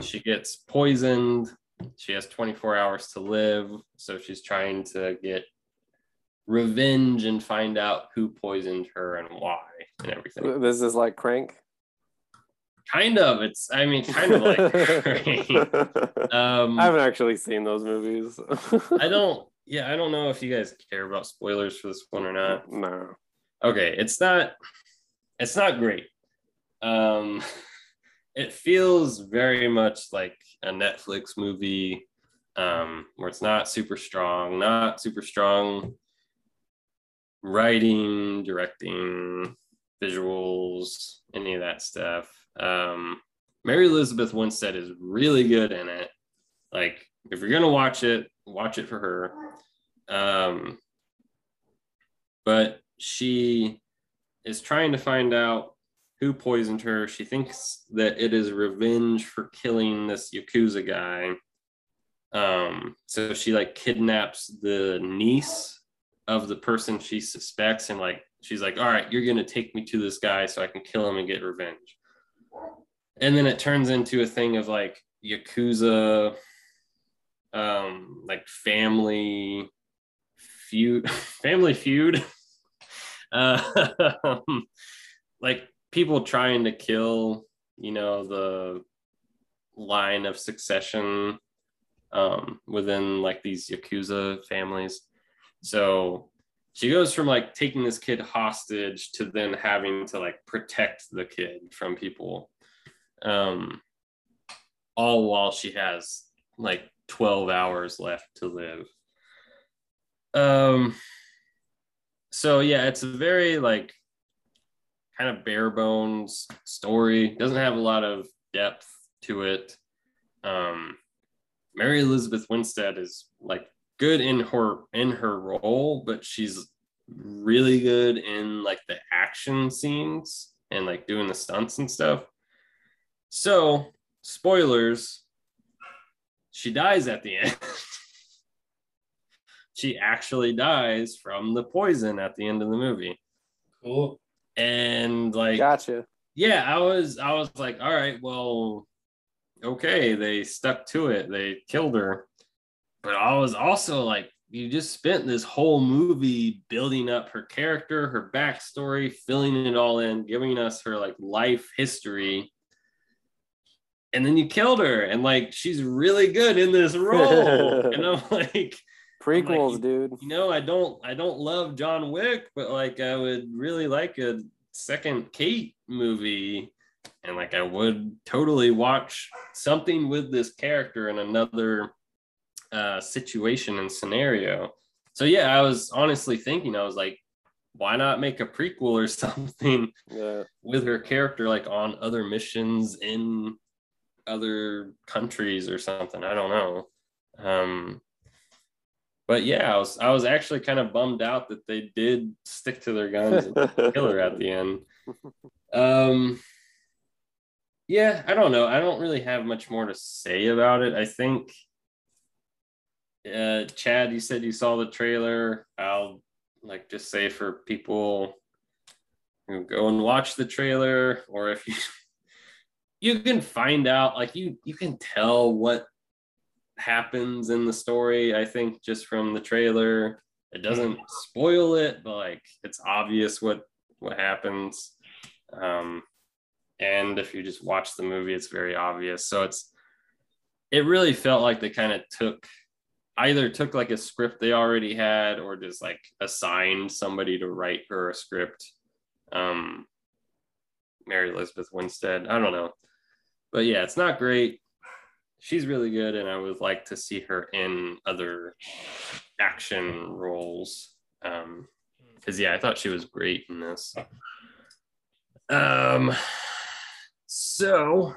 She gets poisoned. She has 24 hours to live, so she's trying to get revenge and find out who poisoned her and why and everything. This is like Crank. Kind of. It's I mean kind of like Crank. Um I haven't actually seen those movies. I don't yeah, I don't know if you guys care about spoilers for this one or not. No. Okay, it's not it's not great. Um it feels very much like a Netflix movie um where it's not super strong, not super strong writing, directing, visuals, any of that stuff. Um Mary Elizabeth Winstead is really good in it. Like if you're gonna watch it, watch it for her. Um, but she is trying to find out who poisoned her. She thinks that it is revenge for killing this Yakuza guy. Um, so she like kidnaps the niece of the person she suspects and like she's like, all right, you're gonna take me to this guy so I can kill him and get revenge. And then it turns into a thing of like Yakuza um like family feud family feud uh like people trying to kill you know the line of succession um within like these yakuza families so she goes from like taking this kid hostage to then having to like protect the kid from people um all while she has like 12 hours left to live. Um so yeah, it's a very like kind of bare bones story. Doesn't have a lot of depth to it. Um Mary Elizabeth Winstead is like good in her in her role, but she's really good in like the action scenes and like doing the stunts and stuff. So, spoilers, she dies at the end. She actually dies from the poison at the end of the movie. Cool. And like Gotcha. yeah, I was I was like, all right, well, okay, they stuck to it. They killed her. But I was also like, you just spent this whole movie building up her character, her backstory, filling it all in, giving us her like life history. And then you killed her, and like she's really good in this role. and I'm like, Prequels, like, dude. you know, I don't I don't love John Wick, but like I would really like a second Kate movie. And like I would totally watch something with this character in another uh situation and scenario. So yeah, I was honestly thinking, I was like, why not make a prequel or something Yeah. with her character like on other missions in other countries or something. I don't know. Um, but yeah, I was I was actually kind of bummed out that they did stick to their guns and kill her at the end. Um, yeah, I don't know. I don't really have much more to say about it. I think, uh, Chad, you said you saw the trailer. I'll like just say for people who go and watch the trailer, or if you you can find out, like you you can tell what happens in the story. I think just from the trailer, it doesn't spoil it, but like it's obvious what what happens. Um, and if you just watch the movie, it's very obvious. So it's it really felt like they kind of took either took like a script they already had or just like assigned somebody to write her a script. Um, Mary Elizabeth Winstead. I don't know. But yeah, it's not great. She's really good, and I would like to see her in other action roles. Um, because yeah, I thought she was great in this. Um, so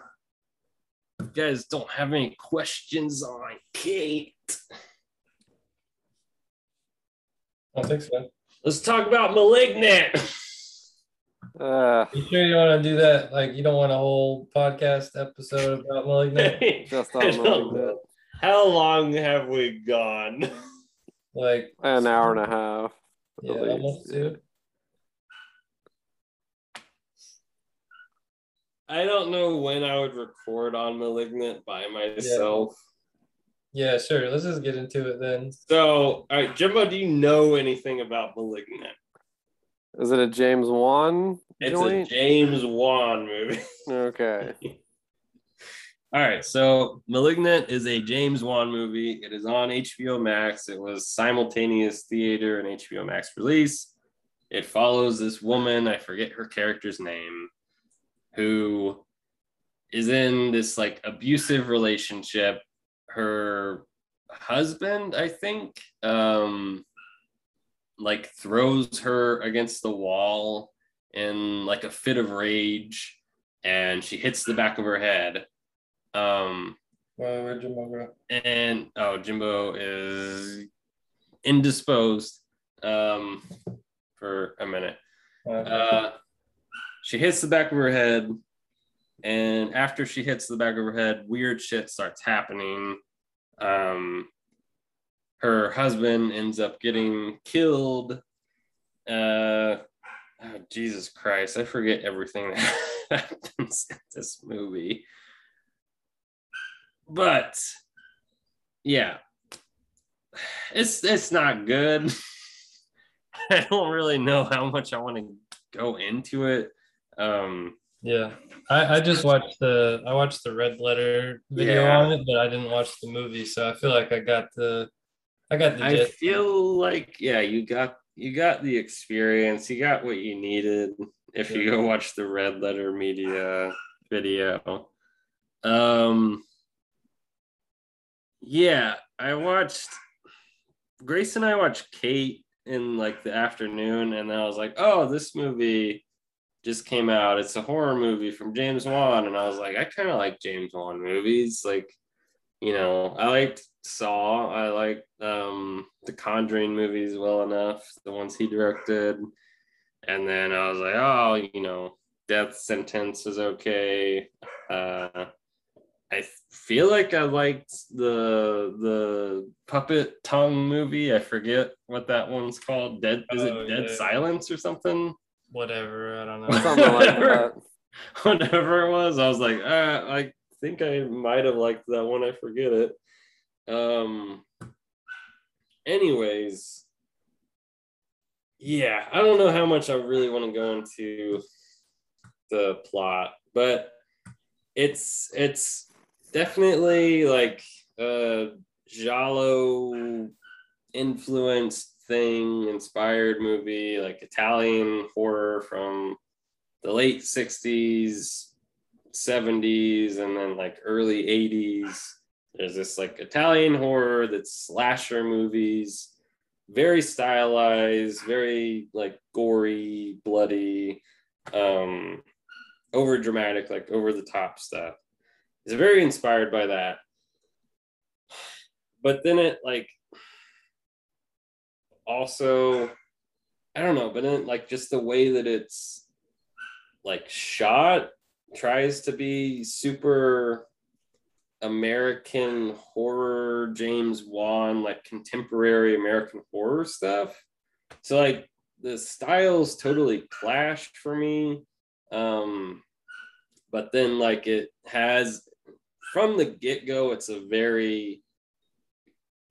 you guys don't have any questions on Kate. I think so. Let's talk about Malignant. Uh, You sure you want to do that? Like, you don't want a whole podcast episode about Malignant? just on Malignant. How long have we gone? Like, An hour and a half. at yeah, least, almost two. I don't know when I would record on Malignant by myself. Yeah, sure. Let's just get into it then. So, all right, Jimbo, do you know anything about Malignant? Is it a James Wan It's joint? a James Wan movie. okay. All right, so Malignant is a James Wan movie. It is on HBO Max. It was simultaneous theater and HBO Max release. It follows this woman, I forget her character's name, who is in this like abusive relationship. Her husband, I think, um, like throws her against the wall in like a fit of rage, and she hits the back of her head. Um, Well, Jimbo and oh, Jimbo is indisposed um, for a minute. Uh, she hits the back of her head, and after she hits the back of her head, weird shit starts happening. Um, her husband ends up getting killed. Uh, oh, Jesus Christ, I forget everything that happens in this movie. But yeah, it's it's not good. I don't really know how much I want to go into it. Um, yeah, I, I just watched the I watched the Red Letter video Yeah. on it, but I didn't watch the movie, so I feel like I got the I got the I gist. feel like yeah, you got you got the experience, you got what you needed if you go watch the Red Letter Media video. Um, yeah, I watched Grace and I watched Kate in like the afternoon, and I was like, oh, this movie just came out. It's a horror movie from James Wan, and I was like, I kind of like James Wan movies. Like, you know, I liked Saw. I liked um, the Conjuring movies well enough, the ones he directed. And then I was like, oh, you know, Death Sentence is okay. Uh, I feel like I liked the the puppet tongue movie. I forget what that one's called. Dead is Oh, it Dead yeah. Silence or something? Whatever, I don't know. Something like that. Whatever it was, I was like, uh, I think I might have liked that one. I forget it. Um. Anyways, yeah, I don't know how much I really want to go into the plot, but it's it's definitely like a Giallo influenced thing, inspired movie, like Italian horror from the late 60s, 70s, and then like early 80s. There's this like Italian horror that's slasher movies, very stylized, very like gory, bloody, um, over dramatic, like over the top stuff. It's very inspired by that. But then it like also I don't know, but then like just the way that it's like shot tries to be super American horror, James Wan, like contemporary American horror stuff. So like the styles totally clash for me. Um, but then like it has from the get-go, it's a very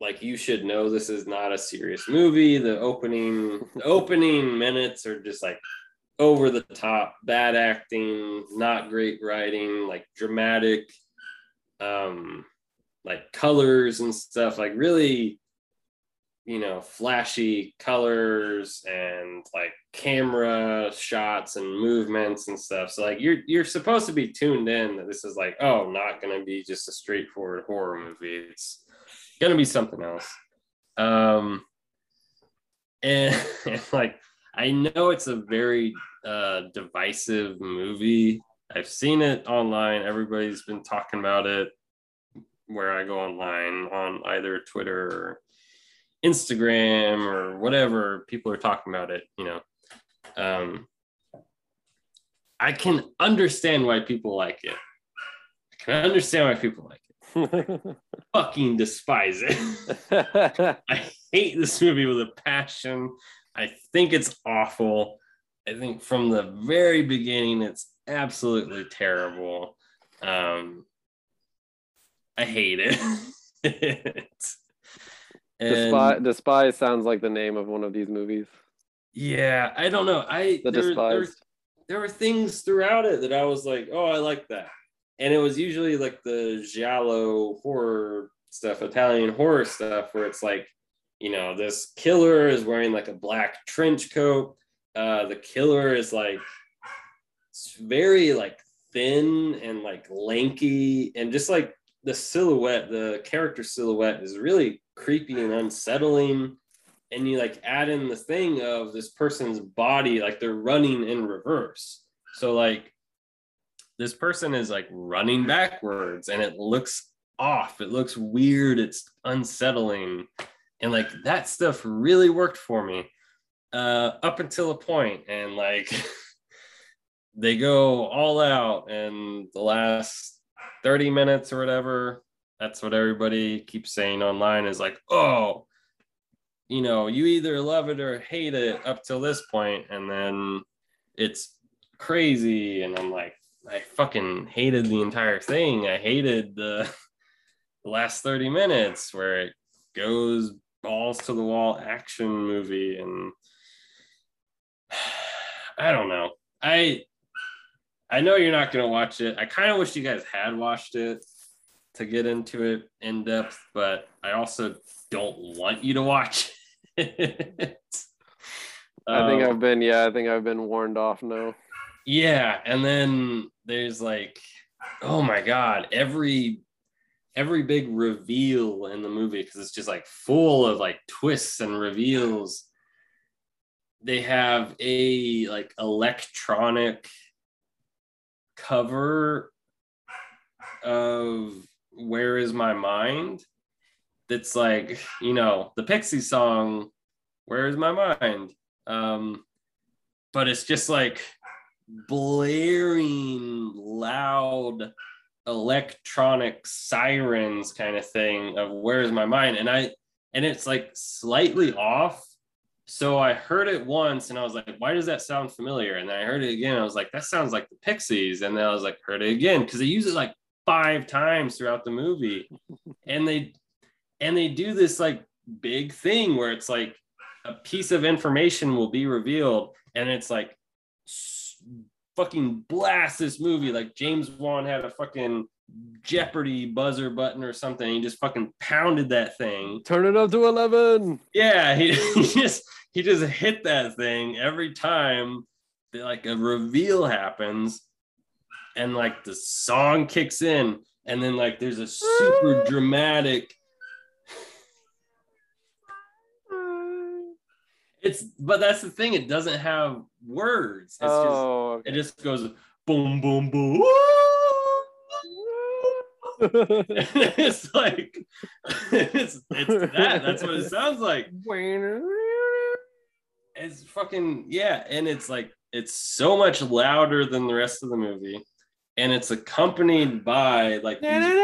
like you should know this is not a serious movie. The opening the opening minutes are just like over the top, bad acting, not great writing, like dramatic um like colors and stuff like really you know flashy colors and like camera shots and movements and stuff. So like you're you're supposed to be tuned in that this is like oh not gonna be just a straightforward horror movie. It's gonna be something else. Um and, and like i know it's a very uh divisive movie i've seen it online everybody's been talking about it where i go online on either twitter or Instagram or whatever people are talking about it, you know. Um, I can understand why people like it. I can understand why people like it. Fucking despise it. I hate this movie with a passion. I think it's awful. I think from the very beginning, it's absolutely terrible. Um, I hate it. Despise, Despise sounds like the name of one of these movies. Yeah, I don't know. I the there, Despise. There, there were things throughout it that I was like, oh, I like that. And it was usually like the giallo horror stuff, Italian horror stuff, where it's like, you know, this killer is wearing like a black trench coat. Uh, the killer is like very like thin and like lanky and just like the silhouette, the character silhouette is really creepy and unsettling. And you like add in the thing of this person's body, like they're running in reverse. So like this person is like running backwards and it looks off. It looks weird. It's unsettling. And like that stuff really worked for me uh, up until a point. And like they go all out and the last 30 minutes or whatever. That's what everybody keeps saying online is like, oh, you know, you either love it or hate it up till this point, and then it's crazy. And I'm like, I fucking hated the entire thing. I hated the, the last 30 minutes where it goes balls to the wall action movie. And I don't know. I I know you're not going to watch it. I kind of wish you guys had watched it to get into it in depth, but I also don't want you to watch it. I think um, I've been, yeah, I think I've been warned off now. Yeah. And then there's like, oh my God, every every big reveal in the movie because it's just like full of like twists and reveals they have a like electronic cover of Where Is My Mind that's like, you know, the Pixie song, Where Is My Mind? Um, but it's just like blaring, loud electronic sirens kind of thing of Where Is My Mind? And I, and it's like slightly off so I heard it once and I was like, why does that sound familiar? And then I heard it again. I was like, that sounds like the Pixies. And then I was like, heard it again because they use it like five times throughout the movie. and they and they do this like big thing where it's like a piece of information will be revealed and it's like fucking blast this movie like James Wan had a fucking Jeopardy buzzer button or something. He just fucking pounded that thing. Turn it up to eleven. Yeah, he, he just he just hit that thing every time. Like a reveal happens, and like the song kicks in, and then like there's a super ah. dramatic. It's but that's the thing. It doesn't have words. It's oh, just okay. it just goes boom boom boom. it's like it's it's that. That's what it sounds like. It's fucking yeah, and it's like it's so much louder than the rest of the movie, and it's accompanied by like. and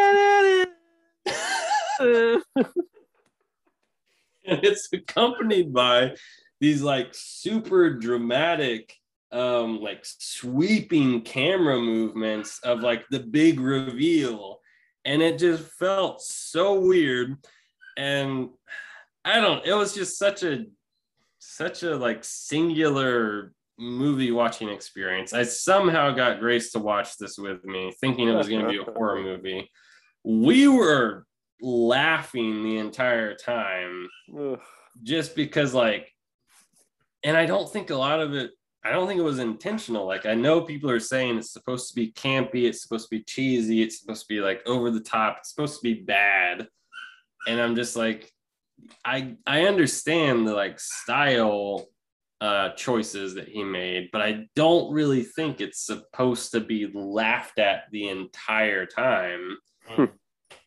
it's accompanied by these like super dramatic um like sweeping camera movements of like the big reveal. And it just felt so weird. And i don't it was just such a such a like singular movie watching experience. I somehow got grace to watch this with me thinking it was going to be a horror movie. We were laughing the entire time just because like and I don't think a lot of it I don't think it was intentional. Like I know people are saying it's supposed to be campy, it's supposed to be cheesy, it's supposed to be like over the top, it's supposed to be bad. And I'm just like I I understand the like style uh choices that he made, but I don't really think it's supposed to be laughed at the entire time. Hmm.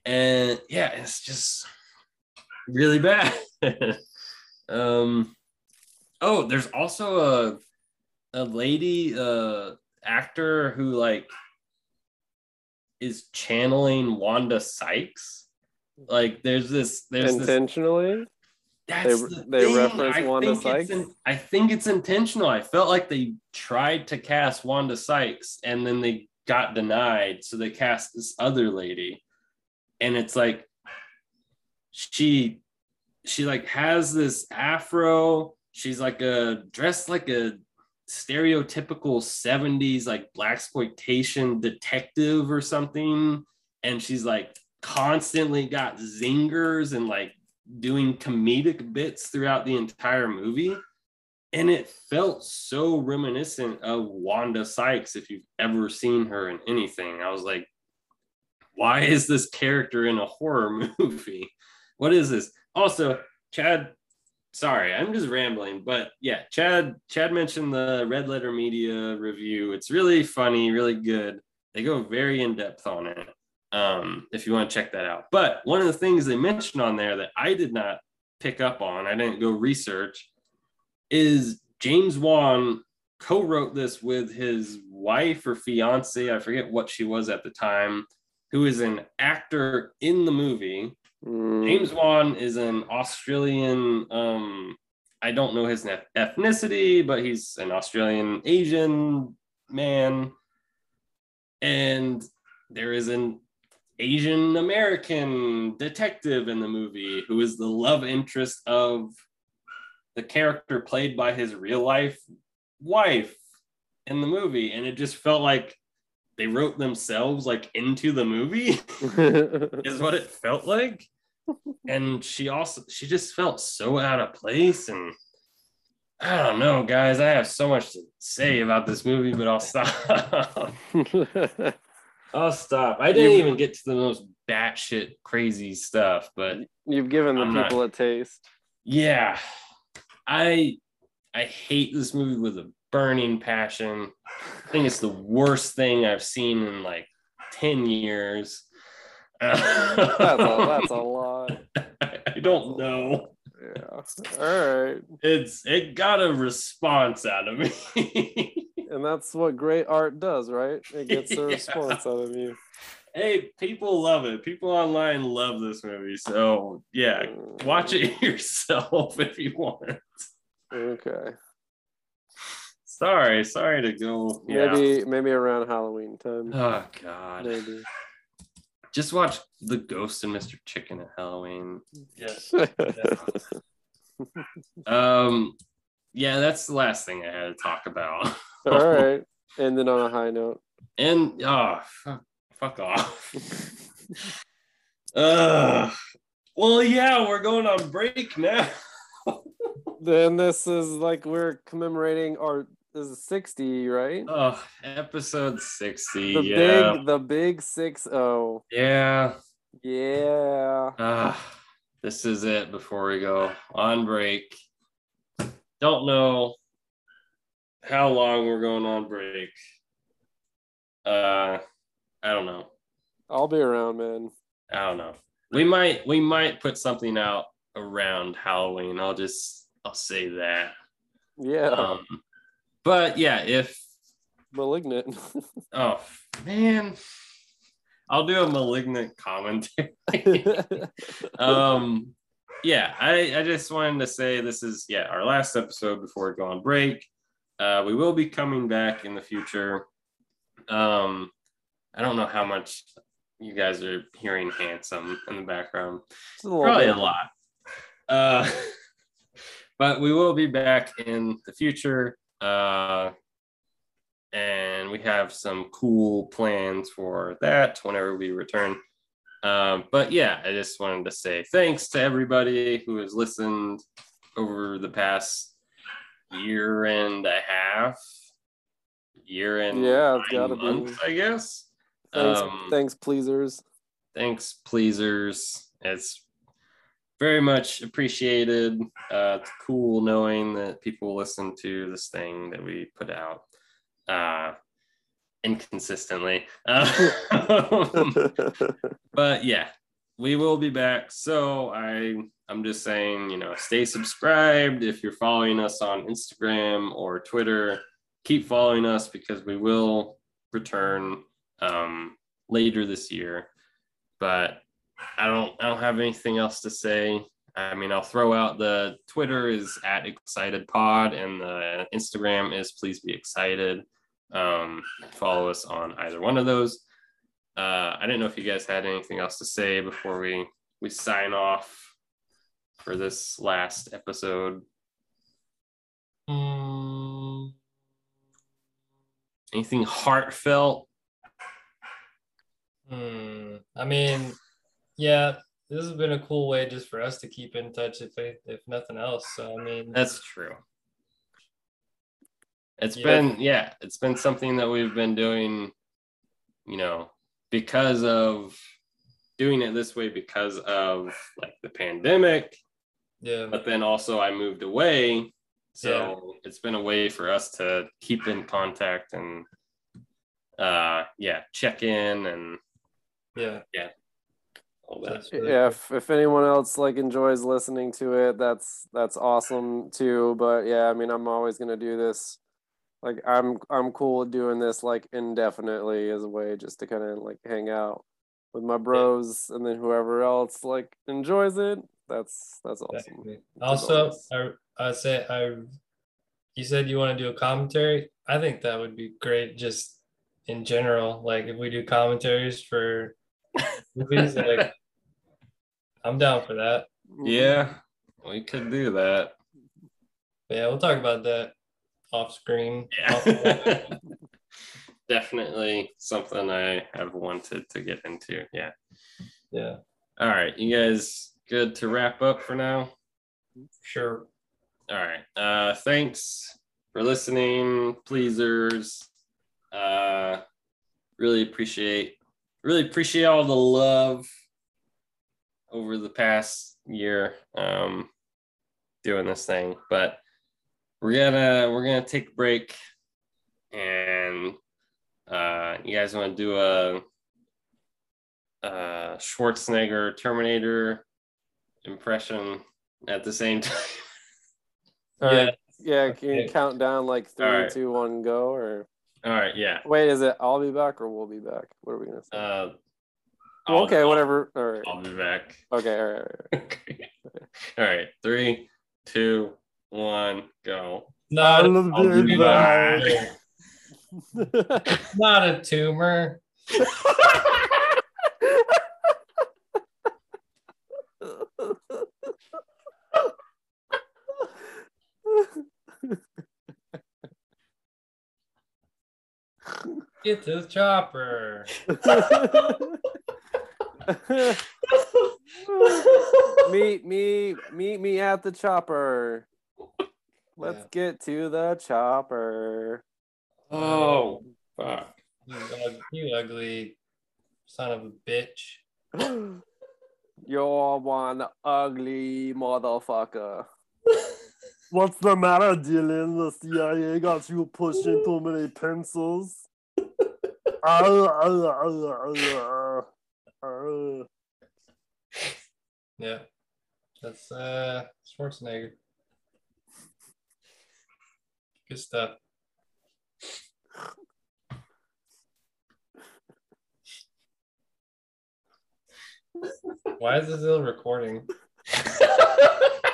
and yeah, it's just really bad. um oh, there's also a a lady uh actor who like is channeling Wanda Sykes. Like there's this there's this Intentionally? that's They- the they thing. reference I Wanda Sykes? in- I think it's intentional. I felt like they tried to cast Wanda Sykes and then they got denied, so they cast this other lady, and it's like she she like has this afro. She's like a dressed like a stereotypical 70s like blaxploitation detective or something and she's like constantly got zingers and like doing comedic bits throughout the entire movie. And it felt so reminiscent of Wanda Sykes if you've ever seen her in anything. I was like, why is this character in a horror movie? What is this? Also, Chad, sorry, I'm just rambling, but yeah, Chad Chad mentioned the Red Letter Media review. It's really funny, really good. They go very in depth on it um, if you want to check that out. But one of the things they mentioned on there that I did not pick up on, I didn't go research, is James Wan co-wrote this with his wife or fiance, I forget what she was at the time, who is an actor in the movie. Mm, James Wan is an Australian um I don't know his eth- ethnicity, but he's an Australian Asian man. And there is an Asian American detective in the movie who is the love interest of the character played by his real life wife in the movie. And it just felt like they wrote themselves like into the movie is what it felt like. And she also she just felt so out of place and I don't know, guys. I have so much to say about this movie, but I'll stop. I'll stop. I didn't even get to the most batshit crazy stuff, but You've given the I'm not- people a taste. yeah, I I hate this movie with a burning passion. I think it's the worst thing I've seen in like ten years. That's a, that's a lot. I don't know. Yeah. All right. It's it got a response out of me. And that's what great art does, right? It gets a Yeah. response out of you. hey, people love it. People online love this movie. So yeah, watch it mm. yourself if you want. Okay. Sorry, sorry to go. Yeah. Maybe maybe around Halloween time. Oh God. Maybe. Just watch The Ghost and Mr. Chicken at Halloween. Yes. Um, yeah, that's the last thing I had to talk about. All right. and then on a high note. And oh, fuck, fuck off. uh, well, yeah, we're going on break now. Then this is like we're commemorating our this is 60, right? Oh, episode sixty. The yeah, big the big six oh. yeah. Yeah. Uh, this is it before we go on break. Don't know how long we're going on break. Uh, I don't know. I'll be around, man. I don't know. We might we might put something out around Halloween. I'll just I'll say that. Yeah. Um, but yeah, if Malignant. oh man, I'll do a malignant commentary. um yeah I, I just wanted to say this is yeah our last episode before we go on break uh we will be coming back in the future um i don't know how much you guys are hearing handsome in the background a probably bit. a lot uh but we will be back in the future uh and we have some cool plans for that whenever we return um, but yeah, I just wanted to say thanks to everybody who has listened over the past year and a half, year and Yeah, it's gotta be. months, I guess. Thanks, Um, thanks, pleasers. thanks pleasers it's very much appreciated. Uh it's cool knowing that people listen to this thing that we put out uh inconsistently. Um, but yeah we will be back. So i i'm just saying you know stay subscribed. If you're following us on instagram or twitter keep following us because we will return um later this year. But I don't I don't have anything else to say. I mean, I'll throw out the Twitter is at excited pod and the Instagram is please be excited. Um, follow us on either one of those. Uh, I didn't know if you guys had anything else to say before we we sign off for this last episode. Mm, Anything heartfelt? hmm. I mean, yeah, this has been a cool way just for us to keep in touch, if if nothing else. So I mean, That's true. It's Yeah. been yeah, it's been something that we've been doing, you know, because of doing it this way because of like the pandemic, yeah, but then also I moved away. So it's been a way for us to keep in contact and uh yeah, check in and yeah. yeah. All that. Yeah if, if anyone else like enjoys listening to it that's that's awesome too but yeah i mean i'm always to do this like i'm i'm cool with doing this like indefinitely as a way just to kind of like hang out with my bros and then whoever else like enjoys it that's that's awesome Exactly. Also. I I say I you said you want to do a commentary. I think that would be great just in general. Like if we do commentaries for movies, like I'm down for that. Yeah, we could do that. But yeah, we'll talk about that off screen. Yeah. Definitely something I have wanted to get into. Yeah. yeah, All right, you guys good to wrap up for now? sure. All right. Uh thanks for listening, pleasers. Uh really appreciate really appreciate all the love over the past year um doing this thing. But we're gonna we're gonna take a break and uh you guys want to do a uh Schwarzenegger Terminator impression at the same time. All right. Yeah. yeah can you count down like three, right. two, one, go or All right, yeah. wait is it i'll be back or we'll be back what are we gonna say Uh, I'll- okay I'll- whatever all right I'll be back. okay all right, all right. Okay. All right, three, two, one, go. Not, I'll I'll be back. not a tumor. Get to the chopper. Meet me meet me at the chopper let's Yeah. get to the chopper Oh, fuck. You, ug- you ugly son of a bitch. you're one ugly motherfucker what's the matter Dillon the cia got you pushing too many pencils Yeah. That's uh Schwarzenegger. Good stuff. Why is this still recording?